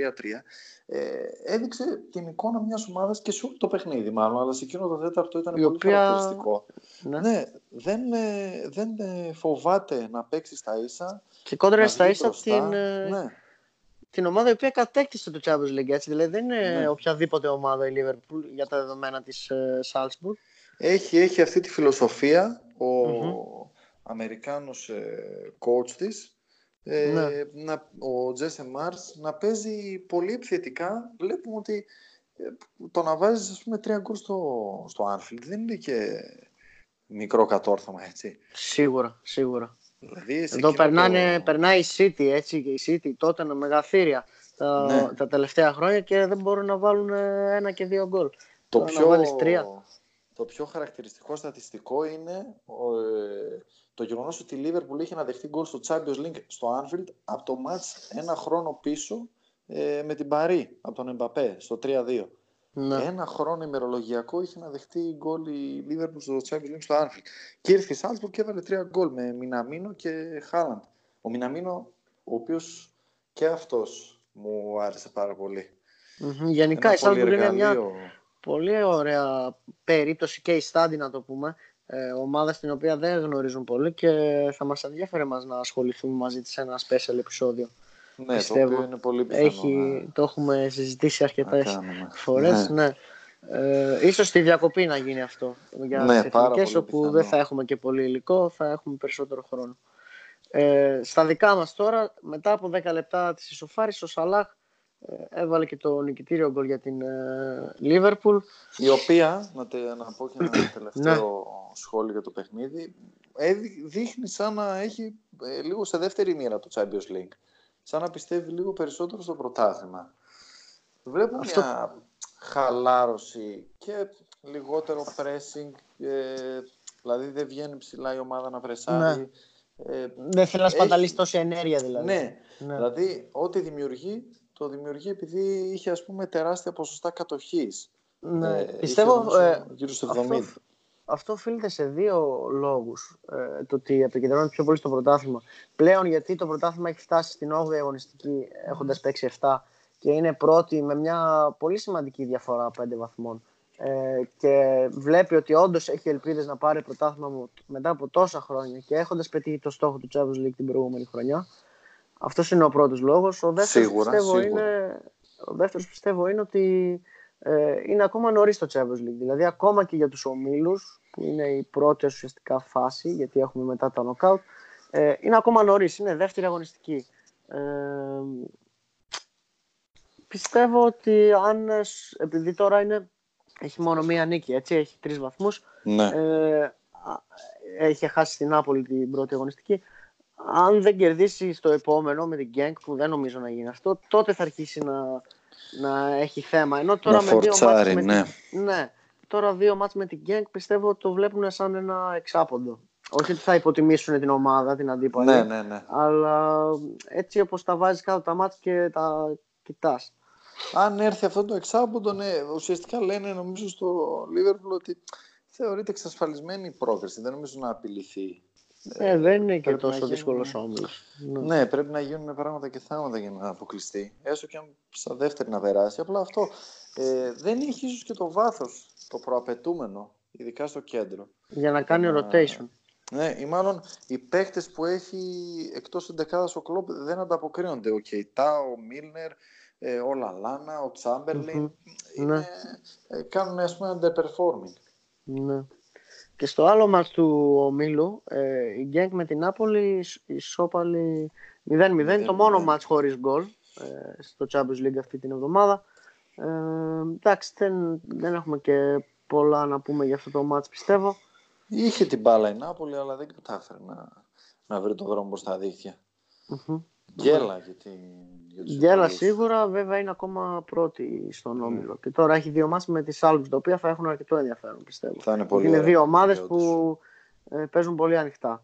ε, έδειξε την εικόνα μιας ομάδας και σε όλο το παιχνίδι μάλλον αλλά σε εκείνο το τέταρτο ήταν πολύ οποία... χαρακτηριστικό. Ναι. ναι δεν, ε, δεν ε, φοβάται να παίξει στα ίσα. Και κόντρα στα ίσα την, ε, ναι. την ομάδα η οποία κατέκτησε το Champions League. Έτσι. Δηλαδή δεν είναι ναι. οποιαδήποτε ομάδα η Liverpool για τα δεδομένα της Salzburg. Έχει, έχει αυτή τη φιλοσοφία. Ο, Αμερικάνος ε, coach της, ε, ναι. να, ο Τζέσε Μάρς, να παίζει πολύ επιθετικά. Βλέπουμε ότι ε, το να βάζεις ας πούμε τρία γκολ στο, στο Anfield δεν είναι και μικρό κατόρθωμα, έτσι. Σίγουρα, σίγουρα. Δηλαδή, Εδώ περνάνε, το... περνάει η City, έτσι, και η City τότε με μεγαθύρια τα, ναι. τα τελευταία χρόνια και δεν μπορούν να βάλουν ένα και δύο γκολ. Το, πιο, τρία. το πιο χαρακτηριστικό στατιστικό είναι ε, το γεγονός ότι η Liverpool είχε να δεχτεί γκολ στο Champions League στο Anfield από το match ένα χρόνο πίσω ε, με την Παρή από τον Εμπαπέ στο 3-2. Ναι. Ένα χρόνο ημερολογιακό είχε να δεχτεί γκολ η Liverpool στο Champions League στο Anfield. Και ήρθε η Salzburg και έβαλε τρία γκολ με Μιναμίνο και Χάλαντ. Ο Μιναμίνο, ο οποίος και αυτός μου άρεσε πάρα πολύ. Mm-hmm. Γενικά η Salzburg είναι μια πολύ ωραία περίπτωση και η στάντη να το πούμε ε, ομάδα στην οποία δεν γνωρίζουν πολύ και θα μας ενδιαφέρει μας να ασχοληθούμε μαζί της σε ένα special επεισόδιο. Ναι, πιστεύω. το οποίο είναι πολύ πιθανό. Έχει, Το έχουμε συζητήσει αρκετές φορές. Ναι. ναι. Ε, ίσως στη διακοπή να γίνει αυτό για ναι, τις εθνικές όπου δεν θα έχουμε και πολύ υλικό, θα έχουμε περισσότερο χρόνο. Ε, στα δικά μας τώρα, μετά από 10 λεπτά της ισοφάρης, ο Σαλάχ ε, έβαλε και το νικητήριο γκολ για την Λίβερπουλ. Η οποία, να, τε, να πω και ένα ναι. τελευταίο σχόλιο για το παιχνίδι, δείχνει σαν να έχει ε, λίγο σε δεύτερη μοίρα το Champions League. Σαν να πιστεύει λίγο περισσότερο στο πρωτάθλημα. Βλέπω Αυτό... μια χαλάρωση και λιγότερο pressing, ε, δηλαδή δεν βγαίνει ψηλά η ομάδα να πρεσάρει. Ναι. Ε, δεν θέλει να σπαταλήσει τόση ενέργεια δηλαδή. Ναι, ναι. δηλαδή ό,τι δημιουργεί το δημιουργεί επειδή είχε ας πούμε τεράστια ποσοστά κατοχής. Ναι, ε, πιστεύω ε, γύρω στο 70. Αυτό, αυτό οφείλεται σε δύο λόγους. Ε, το ότι επικεντρώνεται πιο πολύ στο πρωτάθλημα. Πλέον γιατί το πρωτάθλημα έχει φτάσει στην 8η αγωνιστική έχοντας παίξει 7 και είναι πρώτη με μια πολύ σημαντική διαφορά 5 βαθμών. Ε, και βλέπει ότι όντως έχει ελπίδες να πάρει πρωτάθλημα μετά από τόσα χρόνια και έχοντας πετύχει το στόχο του Champions League την προηγούμενη χρονιά, αυτός είναι ο πρώτος λόγος. Ο δεύτερος πιστεύω, Είναι, ο δεύτερος πιστεύω είναι ότι ε, είναι ακόμα νωρίς το Champions League. Δηλαδή, ακόμα και για τους ομίλους, που είναι η πρώτη ουσιαστικά φάση, γιατί έχουμε μετά τα knockout, ε, είναι ακόμα νωρίς. Είναι δεύτερη αγωνιστική. Ε, πιστεύω ότι αν, επειδή τώρα είναι, έχει μόνο μία νίκη, έτσι, έχει τρεις βαθμούς, ναι. ε, έχει χάσει στην Νάπολη την πρώτη αγωνιστική, αν δεν κερδίσει στο επόμενο με την Γκένκ, που δεν νομίζω να γίνει αυτό, τότε θα αρχίσει να, να έχει θέμα. Ενώ τώρα με δύο μάτς με ναι. Την... ναι. Τώρα δύο μάτς με την Γκένκ πιστεύω το βλέπουν σαν ένα εξάποντο. Όχι ότι θα υποτιμήσουν την ομάδα, την αντίπαλη. Ναι, ναι, ναι. Αλλά έτσι όπως τα βάζεις κάτω τα μάτς και τα κοιτάς. Αν έρθει αυτό το εξάποντο, ναι, ουσιαστικά λένε νομίζω στο Λίβερπουλ ότι θεωρείται εξασφαλισμένη η πρόκριση. Δεν νομίζω να απειληθεί ε, δεν είναι και τόσο δύσκολος όμιλος. Ναι. ναι, πρέπει να γίνουν πράγματα και θάματα για να αποκλειστεί. Έστω και αν στα δεύτερη να περάσει. Απλά αυτό ε, δεν έχει ίσως και το βάθος το προαπαιτούμενο, ειδικά στο κέντρο. Για να κάνει να... rotation. Ναι, ή μάλλον οι παίκτες που έχει εκτός εντεκάδα ο κλοπ δεν ανταποκρίνονται. Ο Κεϊτά, ο Μίλνερ, ε, ο Λαλάνα, ο τσαμπερλιν ναι. ε, κάνουν ας πούμε underperforming. Ναι. Και στο άλλο μας του ομίλου, ε, η Γκένκ με την Νάπολη ισόπαλη 0-0, το μόνο μάτς χωρίς γκολ ε, στο Champions League αυτή την εβδομάδα. Ε, εντάξει, δεν, δεν έχουμε και πολλά να πούμε για αυτό το μάτς πιστεύω. Είχε την μπάλα η Νάπολη, αλλά δεν κατάφερε να, να βρει το δρόμο προς τα δικτυα Γκέλα γιατί. Γκέλα σίγουρα, βέβαια είναι ακόμα πρώτη στον ναι. όμιλο. Και τώρα έχει δύο μάτς με τις Άλβες, τα οποία θα έχουν αρκετό ενδιαφέρον πιστεύω. Θα είναι, πολύ είναι δύο ομάδες που ε, παίζουν πολύ ανοιχτά.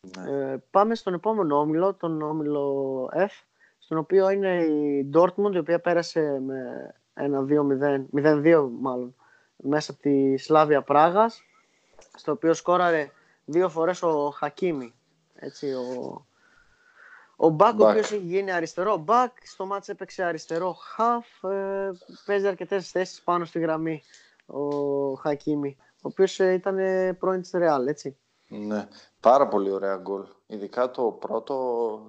Ναι. Ε, πάμε στον επόμενο όμιλο, τον όμιλο F, στον οποίο είναι η Dortmund, η οποία πέρασε με ένα 2-0, 0-2 μάλλον, μέσα από τη Σλάβια Πράγας, στο οποίο σκόραρε δύο φορές ο Χακίμι, έτσι, ο ο Μπακ, ο οποίος έχει γίνει αριστερό μπακ, στο μάτς έπαιξε αριστερό half, ε, παίζει αρκετές θέσεις πάνω στη γραμμή ο Χακίμη, ο οποίος ε, ήταν πρώην της Ρεάλ, έτσι. Ναι, πάρα πολύ ωραία γκολ. Ειδικά το πρώτο,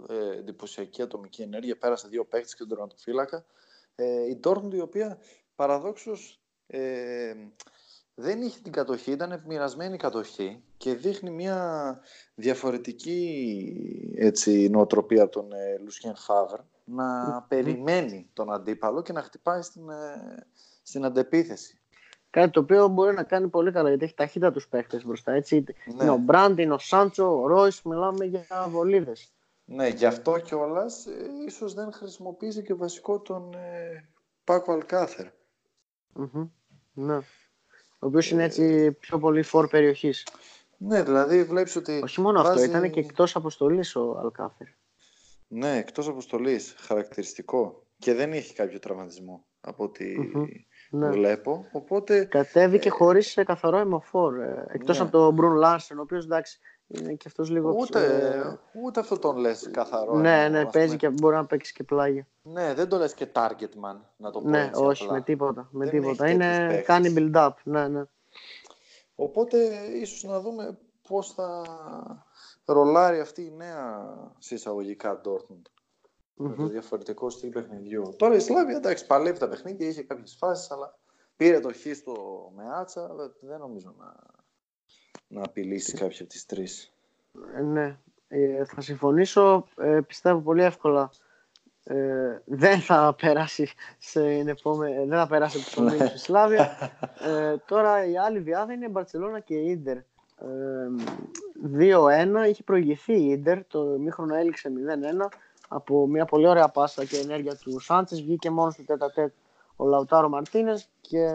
ε, εντυπωσιακή ατομική ενέργεια, πέρασε δύο παίχτες και τον τερματοφύλακα. Ε, η Dortmund η οποία παραδόξως ε, δεν είχε την κατοχή, ήταν μοιρασμένη κατοχή και δείχνει μια διαφορετική έτσι, νοοτροπία από τον ε, Λουσιέν Φάβρ να περιμένει τον αντίπαλο και να χτυπάει στην, ε, στην αντεπίθεση. Κάτι το οποίο μπορεί να κάνει πολύ καλά γιατί έχει ταχύτητα τους παίχτες μπροστά. Έτσι. Ναι. Είναι ο Μπραντ, είναι ο Σάντσο, ο Ρόις, μιλάμε για βολίδες. Ναι, γι' αυτό κιόλας ε, ίσως δεν χρησιμοποιήσει και βασικό τον ε, Πάκο Αλκάθερ. Mm-hmm. Ναι. Ο οποίος είναι έτσι πιο πολύ φόρ περιοχής. Ναι, δηλαδή βλέπεις ότι. Όχι μόνο αυτό, ήταν και εκτός αποστολής ο Αλκάθερ. Ναι, εκτός αποστολής. Χαρακτηριστικό. Και δεν έχει κάποιο τραυματισμό από ό,τι ναι. βλέπω. Οπότε, Κατέβηκε ε... χωρίς καθαρό αιμοφόρ. Ε, Εκτός ναι. από τον Μπρουν Λάρσεν, ο οποίος εντάξει είναι και αυτός λίγο ούτε, ούτε αυτό τον λες καθαρό. Ναι, ναι, παίζει και μπορεί να παίξει και πλάγια. Ναι, δεν το λες και target man, να το πω Ναι, έτσι, όχι, απλά. με τίποτα. Με τίποτα. Είναι, κάνει build-up, ναι, ναι. Οπότε, ίσως να δούμε πώς θα ρολάρει αυτή η νέα συσσαγωγικά Dortmund. Mm-hmm. Με το διαφορετικό στυλ παιχνιδιού. Τώρα η Σλάβια, εντάξει, παλεύει τα παιχνίδια, είχε κάποιες φάσεις, αλλά πήρε το χ στο Μεάτσα, δεν νομίζω να να απειλήσει κάποια από τις τρεις. Ε, ναι, ε, θα συμφωνήσω. Ε, πιστεύω πολύ εύκολα ε, δεν θα περάσει σε επόμε... δεν θα περάσει από το (laughs) μήνυμα στη Σλάβια. Ε, τώρα η άλλη διάδα είναι η Μπαρτσελώνα και η Ίντερ. Ε, 2-1 είχε προηγηθεί η Ίντερ, το μήχρονο έληξε 0-1 από μια πολύ ωραία πάσα και ενέργεια του Σάντσες βγήκε μόνος στο τέτα τέτ ο Λαουτάρο Μαρτίνες και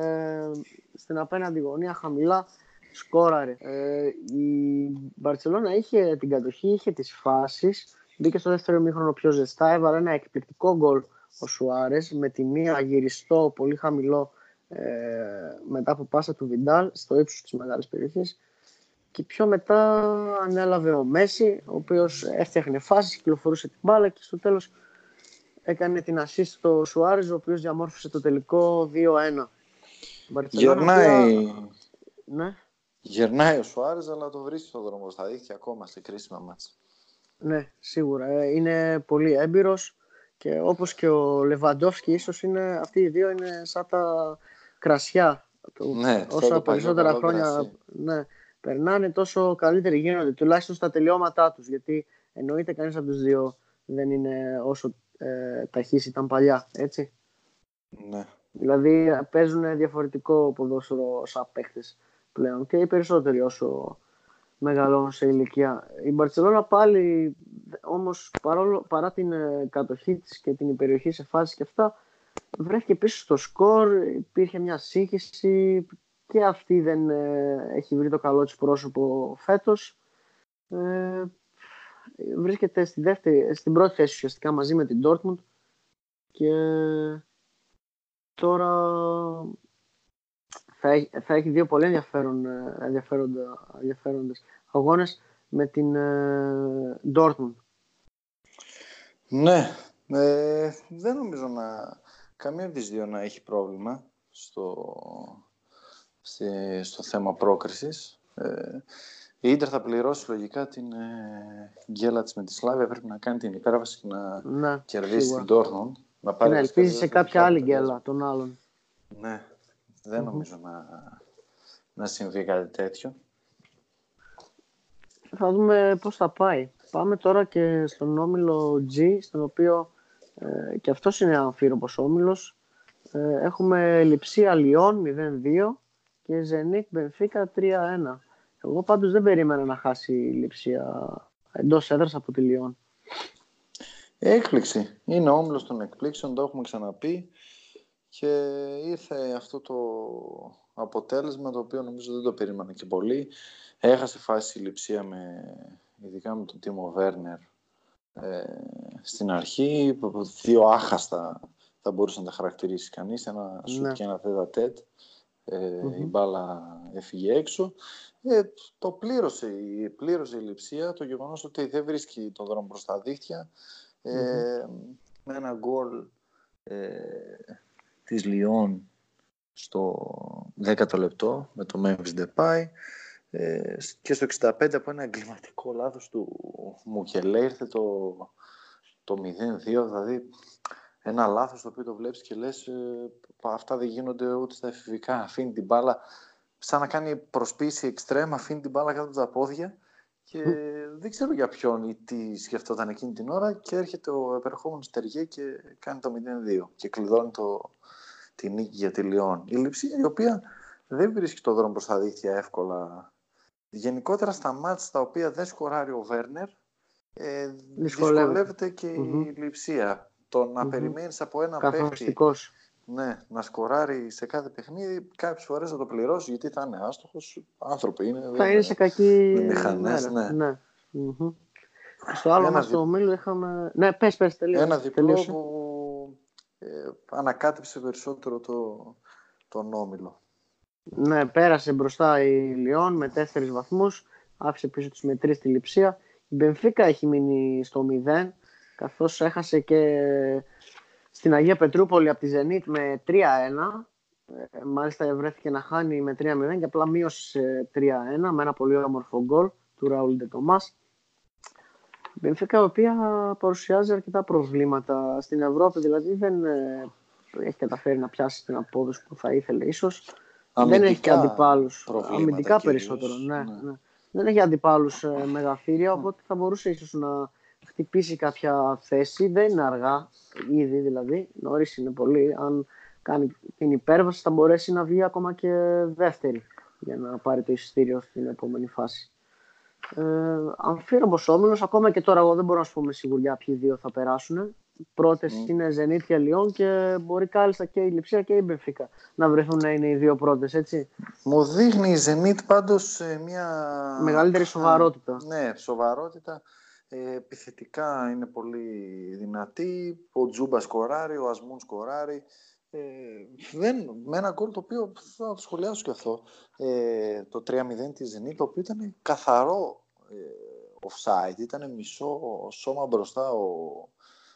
στην απέναντι γωνία χαμηλά σκόραρε. Ε, η Μπαρσελόνα είχε την κατοχή, είχε τις φάσεις, μπήκε στο δεύτερο μήχρονο πιο ζεστά, έβαλε ένα εκπληκτικό γκολ ο Σουάρες με τη μία γυριστό πολύ χαμηλό ε, μετά από πάσα του Βιντάλ στο ύψος της μεγάλης περιοχής και πιο μετά ανέλαβε ο Μέση ο οποίος έφτιαχνε φάσεις, κυκλοφορούσε την μπάλα και στο τέλος έκανε την assist στο Σουάρες ο οποίος διαμόρφωσε το τελικό 2-1. Γερνάει, ναι. Γερνάει ο Σουάρες, αλλά το βρίσκει στον δρόμο στα δίχτυα ακόμα σε κρίσιμα μάτσα. Ναι, σίγουρα. Ε, είναι πολύ έμπειρος και όπως και ο Λεβαντόφσκι, ίσως είναι, αυτοί οι δύο είναι σαν τα κρασιά. Ναι, Όσα περισσότερα χρόνια ναι, περνάνε, τόσο καλύτεροι γίνονται, τουλάχιστον στα τελειώματά τους. Γιατί εννοείται κανείς από τους δύο δεν είναι όσο ε, ταχύς ήταν παλιά, έτσι. Ναι. Δηλαδή παίζουν διαφορετικό ποδόσφαιρο σαν παίχτες πλέον και οι περισσότεροι όσο μεγαλώνουν σε ηλικία. Η Μπαρτσελώνα πάλι όμως παρόλο, παρά την ε, κατοχή της και την περιοχή σε φάση και αυτά βρέθηκε πίσω στο σκορ, υπήρχε μια σύγχυση και αυτή δεν ε, έχει βρει το καλό της πρόσωπο φέτος. Ε, βρίσκεται στη δεύτερη, στην πρώτη θέση ουσιαστικά μαζί με την Dortmund και τώρα θα έχει, θα έχει δύο πολύ ενδιαφέρον, ε, ενδιαφέροντες αγώνες με την ε, Dortmund. Ναι, ε, δεν νομίζω να καμία από τις δύο να έχει πρόβλημα στο, στο θέμα πρόκρισης. Ε, η Ίντερ θα πληρώσει λογικά την ε, γκέλα της με τη Σλάβια. Πρέπει να κάνει την υπέρβαση και να ναι, κερδίσει την Dortmund. Να πάρει να ελπίζει σε κάποια άλλη γκέλα των άλλων. Ναι, δεν νομίζω να, να συμβεί κάτι τέτοιο. Θα δούμε πώς θα πάει. Πάμε τώρα και στον όμιλο G, στον οποίο ε, και αυτός είναι αμφίροπος όμιλος. Ε, έχουμε Λιψία Λιόν 0-2 και Ζενίκ Μπενφίκα 3-1. Εγώ πάντως δεν περίμενα να χάσει η Λιψία εντός έδρας από τη Λιόν. Έκπληξη. Είναι ο όμιλος των εκπλήξεων, το έχουμε ξαναπεί και ήρθε αυτό το αποτέλεσμα το οποίο νομίζω δεν το περίμενα και πολύ. Έχασε φάση η λειψία με, ειδικά με τον Τίμο Βέρνερ ε, στην αρχή. Δύο άχαστα θα μπορούσε να τα χαρακτηρίσει κανείς. Ένα σουτ ναι. και ένα τέτα τέτ. Ε, mm-hmm. Η μπάλα έφυγε έξω. Ε, το πλήρωσε, πλήρωσε η λειψία το γεγονός ότι δεν βρίσκει τον δρόμο προς τα δίχτυα. Ε, mm-hmm. Με ένα γκολ ε, της Λιόν στο 10ο λεπτό με το Memphis Depay ε, και στο 65 από ένα εγκληματικό λάθος του Μουκελέ ήρθε το, το 0-2 δηλαδή ένα λάθος το οποίο το βλέπεις και λες ε, αυτά δεν γίνονται ούτε στα εφηβικά αφήνει την μπάλα σαν να κάνει προσπίση εξτρέμ, αφήνει την μπάλα κάτω από τα πόδια και δεν ξέρω για ποιον ή τι σκεφτόταν εκείνη την ώρα και έρχεται ο επερχόμενος Τεριέ και κάνει το 0-2 και κλειδώνει το, τη νίκη για τη Λιόν. Η Λιψία η οποία δεν βρίσκει το δρόμο προς τα δίχτυα εύκολα. Γενικότερα στα μάτια τα οποία δεν σκοράρει ο Βέρνερ ε, δυσκολεύεται και η Λιψία. Το να mm περιμένεις από ένα παίχτη ναι, να σκοράρει σε κάθε παιχνίδι, κάποιες φορές θα το πληρώσει γιατί θα είναι άστοχος. Άνθρωποι είναι. Θα είναι σε κακή. Μηχανές, ναι. ναι. Mm-hmm. Στο άλλο μας το ομίλιο είχαμε. Ναι, πες, πες, τελείω. Ένα διπλό που ε, ανακάτεψε περισσότερο το, τον όμιλο. Ναι, πέρασε μπροστά η Λιόν με τέσσερις βαθμούς. Άφησε πίσω του με τρεις τη λειψία. Η Μπενφίκα έχει μείνει στο 0 καθώς έχασε και στην Αγία Πετρούπολη από τη Ζενίτ με 3-1. Ε, μάλιστα βρέθηκε να χάνει με 3-0 και απλά μείωσε 3-1 με ένα πολύ όμορφο γκολ του Ραούλ Ντετομάς. Η Μπενφίκα η οποία παρουσιάζει αρκετά προβλήματα στην Ευρώπη, δηλαδή δεν ε, έχει καταφέρει να πιάσει την απόδοση που θα ήθελε ίσως. δεν έχει αντιπάλους, αμυντικά περισσότερο, ναι, ναι. ναι. Δεν έχει αντιπάλους ε, μεγαθύρια, οπότε θα μπορούσε ίσως να χτυπήσει κάποια θέση. Δεν είναι αργά, ήδη δηλαδή. Νωρίς είναι πολύ. Αν κάνει την υπέρβαση, θα μπορέσει να βγει ακόμα και δεύτερη για να πάρει το εισιτήριο στην επόμενη φάση. Ε, Αμφίρομο όμιλο, ακόμα και τώρα εγώ δεν μπορώ να σου πω με σιγουριά ποιοι δύο θα περάσουν. Πρώτες mm. είναι Zenit και Λιόν και μπορεί κάλλιστα και η Λιψία και η Μπεφίκα να βρεθούν να είναι οι δύο πρώτες, έτσι. Μου δείχνει η Zenit πάντως μια. Μεγαλύτερη σοβαρότητα. Ναι, σοβαρότητα. Ε, επιθετικά είναι πολύ δυνατή. Ο Τζούμπας σκοράρει, ο Ασμούν σκοράρει. Ε, δεν, με ένα γκολ το οποίο θα το σχολιάσω και αυτό. Ε, το 3-0 της Ζενή, το οποίο ήταν καθαρό ε, offside. Ήταν μισό σώμα μπροστά ο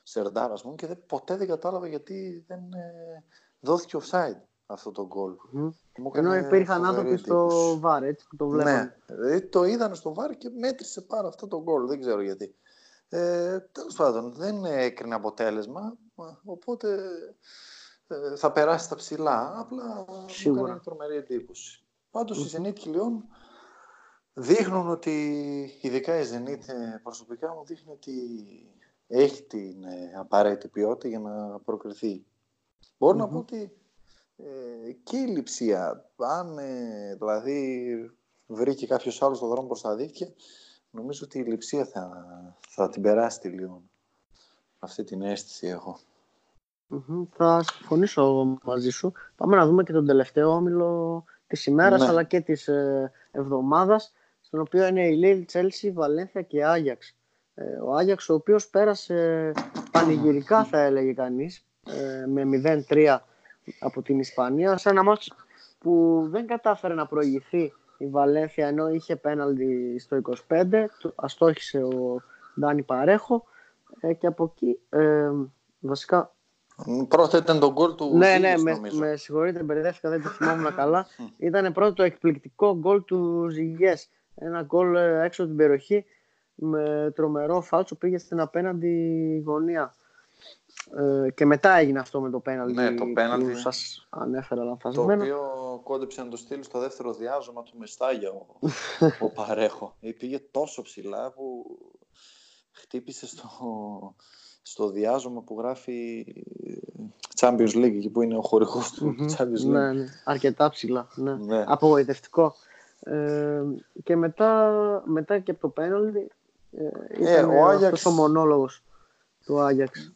Σερντάρα μου και δεν, ποτέ δεν κατάλαβα γιατί δεν ε, δόθηκε offside αυτό το γκολ. Mm. Ενώ υπήρχαν άνθρωποι στο βάρ, έτσι που το βλέπαν. Ναι, δηλαδή το είδαν στο βάρ και μέτρησε πάρα αυτό το γκολ. Δεν ξέρω γιατί. Ε, Τέλος πάντων, δεν έκρινε αποτέλεσμα. Οπότε ε, θα περάσει τα ψηλά. Απλά Σίγουρα. μου έκανε τρομερή εντύπωση. Πάντως mm. οι Zenit και Λιόν δείχνουν ότι, ειδικά η Zenit ε, προσωπικά μου δείχνει ότι έχει την ε, απαραίτητη ποιότητα για να προκριθεί. Μπορώ mm-hmm. να πω ότι ε, και η λειψία. Αν ε, δηλαδή βρήκε κάποιος άλλος το δρόμο προς τα δίκτυα, νομίζω ότι η λειψία θα, θα την περάσει τη Λιόν. Αυτή την αίσθηση Θα συμφωνήσω μαζί σου. Πάμε να δούμε και τον τελευταίο όμιλο της ημέρας ναι. αλλά και της ε, εβδομάδας στον οποίο είναι η Λίλ, Τσέλσι, Βαλένθια και Άγιαξ. Ε, ο Άγιαξ ο οποίος πέρασε πανηγυρικά θα έλεγε κανείς ε, με 0-3 από την Ισπανία σε ένα μάτς που δεν κατάφερε να προηγηθεί η Βαλένθια ενώ είχε πέναλτι στο 25 αστόχησε ο Ντάνι Παρέχο ε, και από εκεί ε, βασικά Πρώτα ήταν το γκολ του Ναι, ναι, με, με συγχωρείτε, μπερδεύτηκα, δεν το θυμόμουν καλά. (laughs) Ήταν πρώτο το εκπληκτικό γκολ του Ζυγιές. Ένα γκολ ε, έξω από την περιοχή με τρομερό φάλτσο πήγε στην απέναντι γωνία. Ε, και μετά έγινε αυτό με το πέναλτι ναι, το πέναλτι που σας ανέφερα λανθασμένο. Το οποίο κόντεψε να το στείλει στο δεύτερο διάζωμα του Μεστάγια ο, (laughs) ο Παρέχο. Πήγε τόσο ψηλά που χτύπησε στο, στο διάζωμα που γράφει Champions League εκεί που είναι ο χορηγός του Champions League. Ναι, ναι. αρκετά ψηλά. Ναι. ναι. Απογοητευτικό. Ε, και μετά, μετά και από το πέναλτι ε, ε ήταν ο Άγιαξ... αυτός ο μονόλογος του Άγιαξ.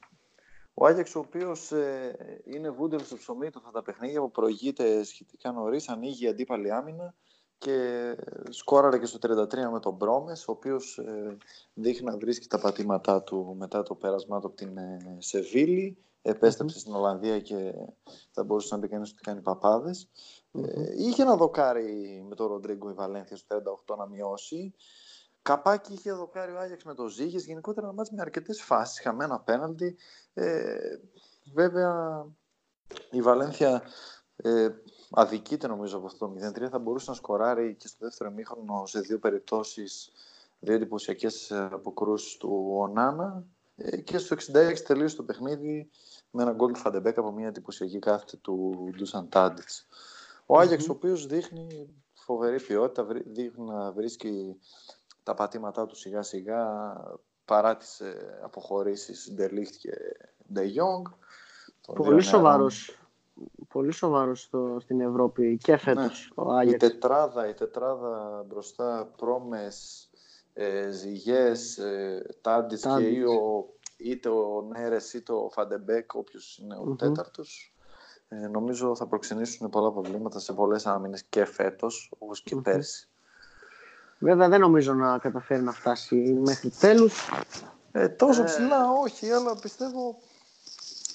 Ο Άγιαξ, ο οποίος ε, είναι βούντερ στο ψωμί του αυτά τα παιχνίδια που προηγείται σχετικά νωρίς, ανοίγει αντίπαλη άμυνα και σκόραρε και στο 33 με τον Μπρόμες, ο οποίος ε, δείχνει να βρίσκει τα πατήματά του μετά το πέρασμά του από την ε, Σεβίλη. Επέστρεψε στην Ολλανδία και θα μπορούσε να πει κανείς ότι κάνει παπάδες. Ε, είχε ένα δοκάρι με τον Ροντρίγκο η Βαλένθια στο 38 να μειώσει. Καπάκι είχε δοκάρει ο Άγιαξ με το Ζήγες. Γενικότερα ένα με αρκετές φάσεις. Χαμένα απέναντι. Ε, βέβαια η Βαλένθια ε, αδικείται νομίζω από αυτό το 0-3. Θα μπορούσε να σκοράρει και στο δεύτερο μήχρονο σε δύο περιπτώσεις δύο εντυπωσιακές αποκρούσεις του Ονάνα. Ε, και στο 66 τελείωσε το παιχνίδι με ένα γκολ του Φαντεμπέκα από μια εντυπωσιακή κάθετη του Ντούσαν Τάντιτς. Ο Άγιαξ, mm-hmm. ο οποίος δείχνει φοβερή ποιότητα, δείχνει να βρίσκει τα πατήματά του σιγά σιγά παρά τις ε, αποχωρήσεις Ντερλίχτ και De Jong. Πολύ σοβαρός, πολύ σοβαρός στο, στην Ευρώπη και φέτος ναι. ο Άγιαξ. Η τετράδα, η τετράδα μπροστά, Πρόμες, ε, Ζιγιέχ, ε, Τάντις και ο, είτε ο Νέρες είτε ο Van de Beek, όποιος είναι ο mm τέταρτος. Ε, νομίζω θα προξενήσουν πολλά προβλήματα σε πολλές άμυνες και φέτος, όπως και mm πέρσι. Βέβαια δεν νομίζω να καταφέρει να φτάσει μέχρι τέλους. Ε, τόσο ε... ψηλά όχι, αλλά πιστεύω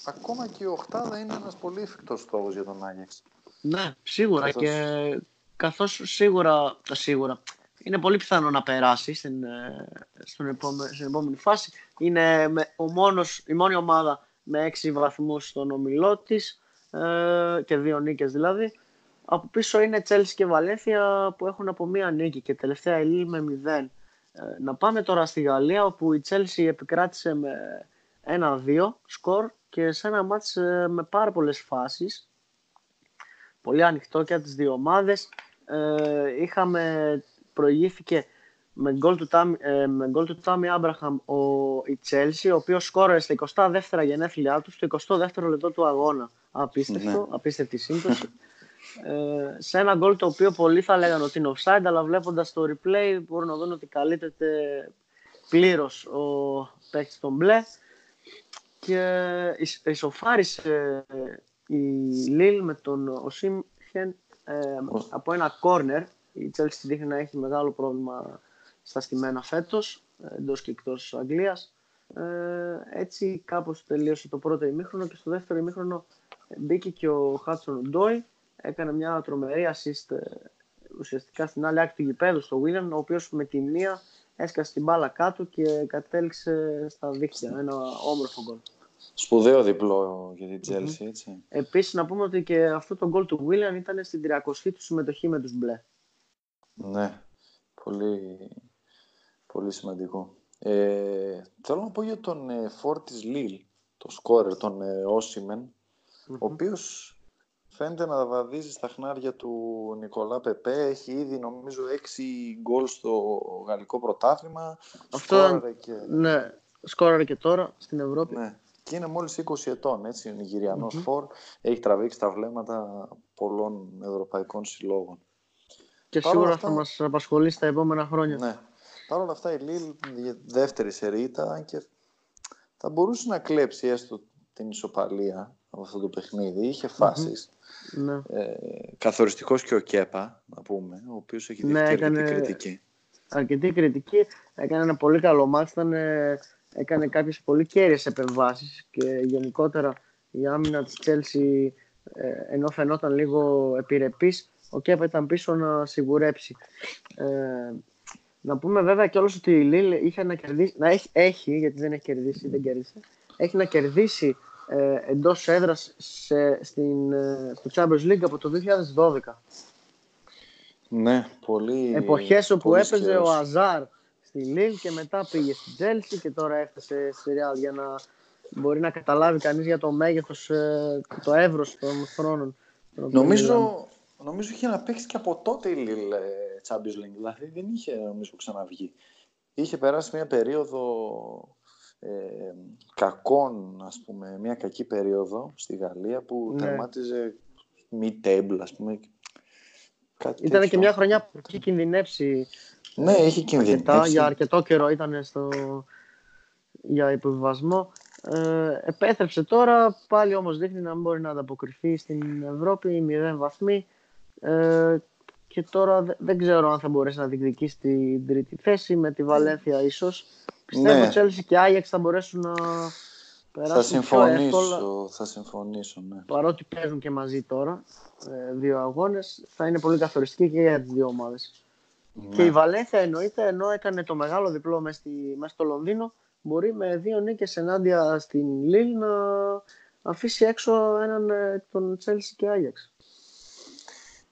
ακόμα και η Οχτάδα είναι ένας πολύ εφικτός στόχος για τον Άγιαξ. Ναι, σίγουρα καθώς... και καθώς σίγουρα, σίγουρα είναι πολύ πιθανό να περάσει στην, ε, στην, επόμενη, στην επόμενη φάση. Είναι ο μόνος, η μόνη ομάδα με έξι βαθμούς στον ομιλό της ε, και δύο νίκες δηλαδή. Από πίσω είναι Τσέλσι και Βαλένθια που έχουν από μία νίκη και τελευταία η με μηδέν. Ε, να πάμε τώρα στη Γαλλία όπου η Τσέλσι επικράτησε με ένα-δύο σκορ και σε ένα μάτς ε, με πάρα πολλές φάσεις. Πολύ ανοιχτό και από τις δύο ομάδες. Ε, είχαμε, προηγήθηκε με γκολ του, Τάμι, ε, με γκολ του Τάμι Άμπραχαμ ο, η Τσέλσι, ο οποίος σκόραρε στα 22 γενέθλιά του, στο 22ο λεπτό του αγώνα. Απίστευτο, ναι. απίστευτη σύμπτωση. Ε, σε ένα γκολ το οποίο πολλοί θα λέγανε ότι είναι offside, αλλά βλέποντας το replay μπορούν να δουν ότι καλύπτεται πλήρως ο παίκτης των μπλε και ισοφάρισε η Λίλ με τον Οσίμχεν ε, από ένα κόρνερ. Η Chelsea δείχνει να έχει μεγάλο πρόβλημα στα στημένα φέτος, εντός και εκτός Αγγλίας. Ε, έτσι κάπως τελείωσε το πρώτο ημίχρονο και στο δεύτερο ημίχρονο μπήκε και ο Χάτσον Ντόι έκανε μια τρομερή assist ε, ουσιαστικά στην άλλη άκρη του γηπέδου στο William, ο οποίος με τη μία έσκασε την μπάλα κάτω και κατέληξε στα δίκτυα. Ένα όμορφο γκολ. Σπουδαίο διπλό για την Chelsea, έτσι. Επίσης να πούμε ότι και αυτό το γκολ του William ήταν στην 30η του συμμετοχή με τους μπλε. Ναι, πολύ, πολύ σημαντικό. Ε, θέλω να πω για τον ε, Φόρ της Λίλ, το σκόρερ, τον ε, οσιμεν ο οποίος φαίνεται να βαδίζει στα χνάρια του Νικολά Πεπέ. Έχει ήδη νομίζω 6 γκολ στο γαλλικό πρωτάθλημα. Αυτό σκόραρε και... Ναι, σκόραρε και τώρα στην Ευρώπη. Ναι. Και είναι μόλις 20 ετών, έτσι, ο νιγηριανος Φορ. Έχει τραβήξει τα βλέμματα πολλών ευρωπαϊκών συλλόγων. Και Παρ σίγουρα αυτά... θα μας απασχολεί στα επόμενα χρόνια. Ναι. Παρ' όλα αυτά η Λίλ δεύτερη σερίτα, αν και θα μπορούσε να κλέψει έστω την ισοπαλία από αυτό το παιχνίδι. Είχε φάσεις. Ναι. Ε, καθοριστικός και ο Κέπα, να πούμε, ο οποίος έχει δείξει ναι, έκανε... κριτική. Αρκετή κριτική. Έκανε ένα πολύ καλό μάτι. έκανε κάποιες πολύ κέρυες επεμβάσεις και γενικότερα η άμυνα της Chelsea ε, ενώ φαινόταν λίγο επιρρεπής, ο Κέπα ήταν πίσω να σιγουρέψει. Ε, να πούμε βέβαια κιόλας ότι η Λίλ είχε να κερδίσει, να έχει, έχει, γιατί δεν έχει κερδίσει, δεν κέρδισε, έχει να κερδίσει ε, εντός έδρας στην, ε, στο Champions League από το 2012. Ναι, πολύ. Εποχές όπου πολύς έπαιζε ο Αζάρ στη Λίλ και μετά πήγε στη Τζέλσι και τώρα έφτασε στη Real για να μπορεί να καταλάβει κανείς για το μέγεθος, ε, το εύρος των χρόνων. Νομίζω, νομίζω είχε να παίξει και από τότε η Λίλ ε, Champions League, δηλαδή δεν είχε νομίζω ξαναβγεί. Είχε περάσει μια περίοδο ε, κακών, ας πούμε, μια κακή περίοδο στη Γαλλία που ναι. τερμάτιζε mid-table, ας πούμε. Κάτι ήταν και μια χρονιά που είχε κινδυνεύσει ναι, είχε κινδυνεύσει. για αρκετό καιρό ήταν στο... για υποβιβασμό. Ε, επέθρεψε τώρα, πάλι όμως δείχνει να μην μπορεί να ανταποκριθεί στην Ευρώπη, μηδέν βαθμοί. Ε, και τώρα δεν ξέρω αν θα μπορέσει να διεκδικήσει την τρίτη θέση με τη Βαλένθια ίσως. Πιστεύω ναι. ότι Chelsea και Άγιαξ θα μπορέσουν να περάσουν θα συμφωνήσω, πιο εύκολα. Θα συμφωνήσω, ναι. Παρότι παίζουν και μαζί τώρα ε, δύο αγώνες, θα είναι πολύ καθοριστική και για τις δύο ομάδες. Ναι. Και η Βαλένθια εννοείται, ενώ έκανε το μεγάλο διπλό μέσα, στο Λονδίνο, μπορεί με δύο νίκες ενάντια στην Λίλ να αφήσει έξω έναν ε, τον Chelsea και Άγιαξ.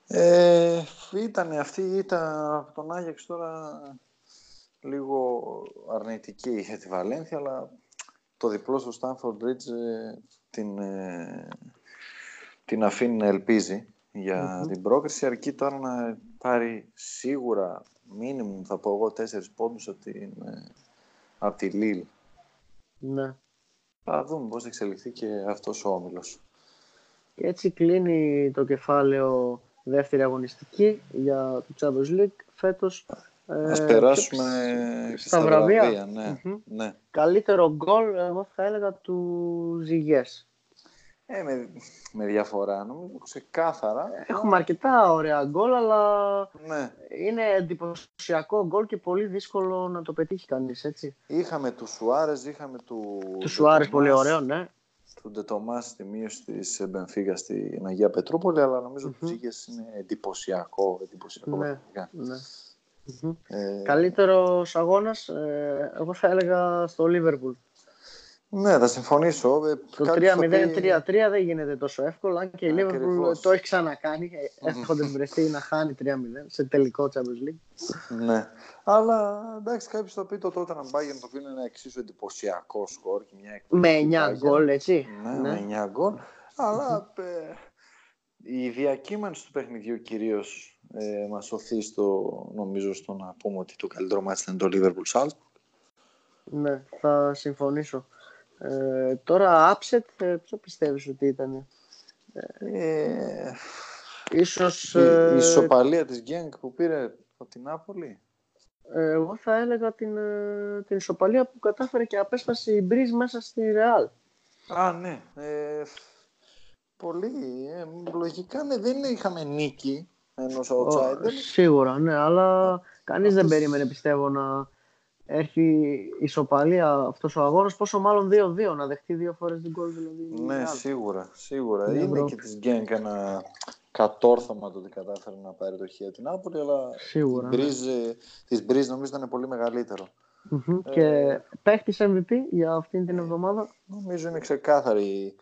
Ε, ήταν αυτή η ήττα από τον Άγιαξ τώρα λίγο αρνητική (laughs) για τη Βαλένθια, αλλά το διπλό στο Stanford Bridge ε, την, ε, την αφήνει να ελπίζει για την πρόκριση, αρκεί τώρα να πάρει σίγουρα μίνιμουμ θα πω εγώ τέσσερις πόντους από, την, ε, από τη Λίλ. Ναι. Θα δούμε πώς θα εξελιχθεί και αυτός ο όμιλος. Και έτσι κλείνει το κεφάλαιο δεύτερη αγωνιστική για το Champions League φέτος. Ας περάσουμε στα, στα βραβεία. ναι. ναι. Καλύτερο γκολ, εγώ θα έλεγα, του Ζυγές. Ε, με, με διαφορά, νομίζω ξεκάθαρα. Έχουμε αρκετά ωραία γκολ, αλλά ναι. είναι εντυπωσιακό γκολ και πολύ δύσκολο να το πετύχει κανείς, έτσι. Είχαμε του Σουάρες, είχαμε του... Του Σουάρες, πολύ ωραίο, ναι. Του Ντετομά στη μείωση της Μπενφίγα στην Αγία Πετρούπολη, αλλά νομίζω mm-hmm. ότι είναι εντυπωσιακό. εντυπωσιακό ναι, ναι. Ε... Καλύτερος αγώνας, ε, εγώ θα έλεγα στο Λίβερπουλ. Ναι, θα συμφωνήσω. Ε, το 3-0-3-3 δεν γίνεται τόσο εύκολο. Αν και η Liverpool το έχει ξανακάνει, έχοντα βρεθεί να χάνει 3-0 σε τελικό Champions League. ναι. Αλλά εντάξει, κάποιος θα πει το τότε να πάει το οποίο είναι ένα εξίσου εντυπωσιακό σκορ. Και μια με 9 γκολ, έτσι. Ναι, ναι. με 9 γκολ. Αλλά ε, η διακύμανση του παιχνιδιού κυρίως ε, μας οθεί στο, νομίζω, στο να πούμε ότι το καλύτερο μάτι ήταν το Liverpool Salt. Ναι, θα συμφωνήσω. Ε, τώρα, upset, ε, ποιο πιστεύεις ότι ήταν; Ε, ίσως... Η, η ισοπαλία της Γκένγκ που πήρε από την Νάπολη. Εγώ θα έλεγα την, την ισοπαλία που κατάφερε και απέσπασε η Μπρίζ μέσα στη Ρεάλ. Α, ναι. πολύ. λογικά ναι, δεν είχαμε νίκη ενός outsider. Σίγουρα, ναι, αλλά κανείς δεν περίμενε πιστεύω να έχει ισοπαλία αυτός ο αγώνας, πόσο μάλλον 2-2, να δεχτεί δύο φορές την γκολ δηλαδή. Ναι, σίγουρα, σίγουρα. Είναι, Είναι και της Γκένκ ένα κατόρθωμα το ότι κατάφερε να πάρει το χείο την Άπολη, αλλά σίγουρα, της, ναι. της Μπρίζ νομίζω ήταν πολύ μεγαλύτερο. Mm-hmm. Ε, και παίχτης MVP για αυτήν την εβδομάδα. Νομίζω είναι ξεκάθαρη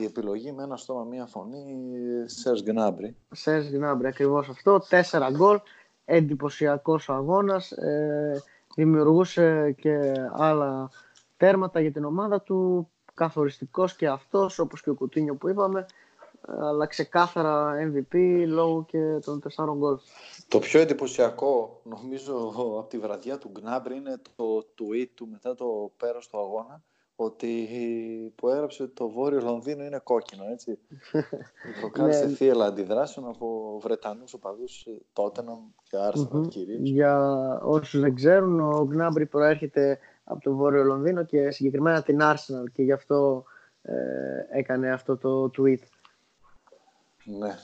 η επιλογή με ένα στόμα, μία φωνή, Σέρς Γκνάμπρι. Σέρς Γκνάμπρι, ακριβώς αυτό. Τέσσερα γκολ, εντυπωσιακός αγώνας. Ε, δημιουργούσε και άλλα τέρματα για την ομάδα του, καθοριστικός και αυτός, όπως και ο Κουτίνιο που είπαμε, αλλά ξεκάθαρα MVP λόγω και των τεσσάρων γκολ. Το πιο εντυπωσιακό, νομίζω, από τη βραδιά του Γκνάμπρι είναι το tweet του μετά το πέρας του αγώνα, ότι που έγραψε το Βόρειο Λονδίνο είναι κόκκινο, έτσι. (laughs) Προκάλεσε ναι. θύελα αντιδράσεων από Βρετανούς οπαδούς τότε και Arsenal κυρίως. Για όσους δεν ξέρουν, ο Γκνάμπρι προέρχεται από το Βόρειο Λονδίνο και συγκεκριμένα την Arsenal και γι' αυτό ε, έκανε αυτό το tweet. Ναι.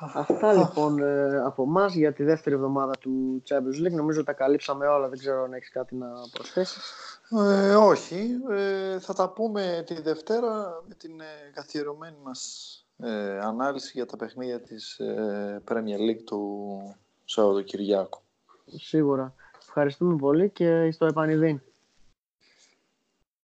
Αυτά λοιπόν ε, από εμάς για τη δεύτερη εβδομάδα του Champions League. Νομίζω τα καλύψαμε όλα. Δεν ξέρω αν έχεις κάτι να προσθέσεις. Ε, όχι. Ε, θα τα πούμε τη Δευτέρα με την ε, καθιερωμένη μας ε, ανάλυση για τα παιχνίδια της ε, Premier League του Σαββατοκυριακού. Σίγουρα. Ευχαριστούμε πολύ και στο επανειδήν.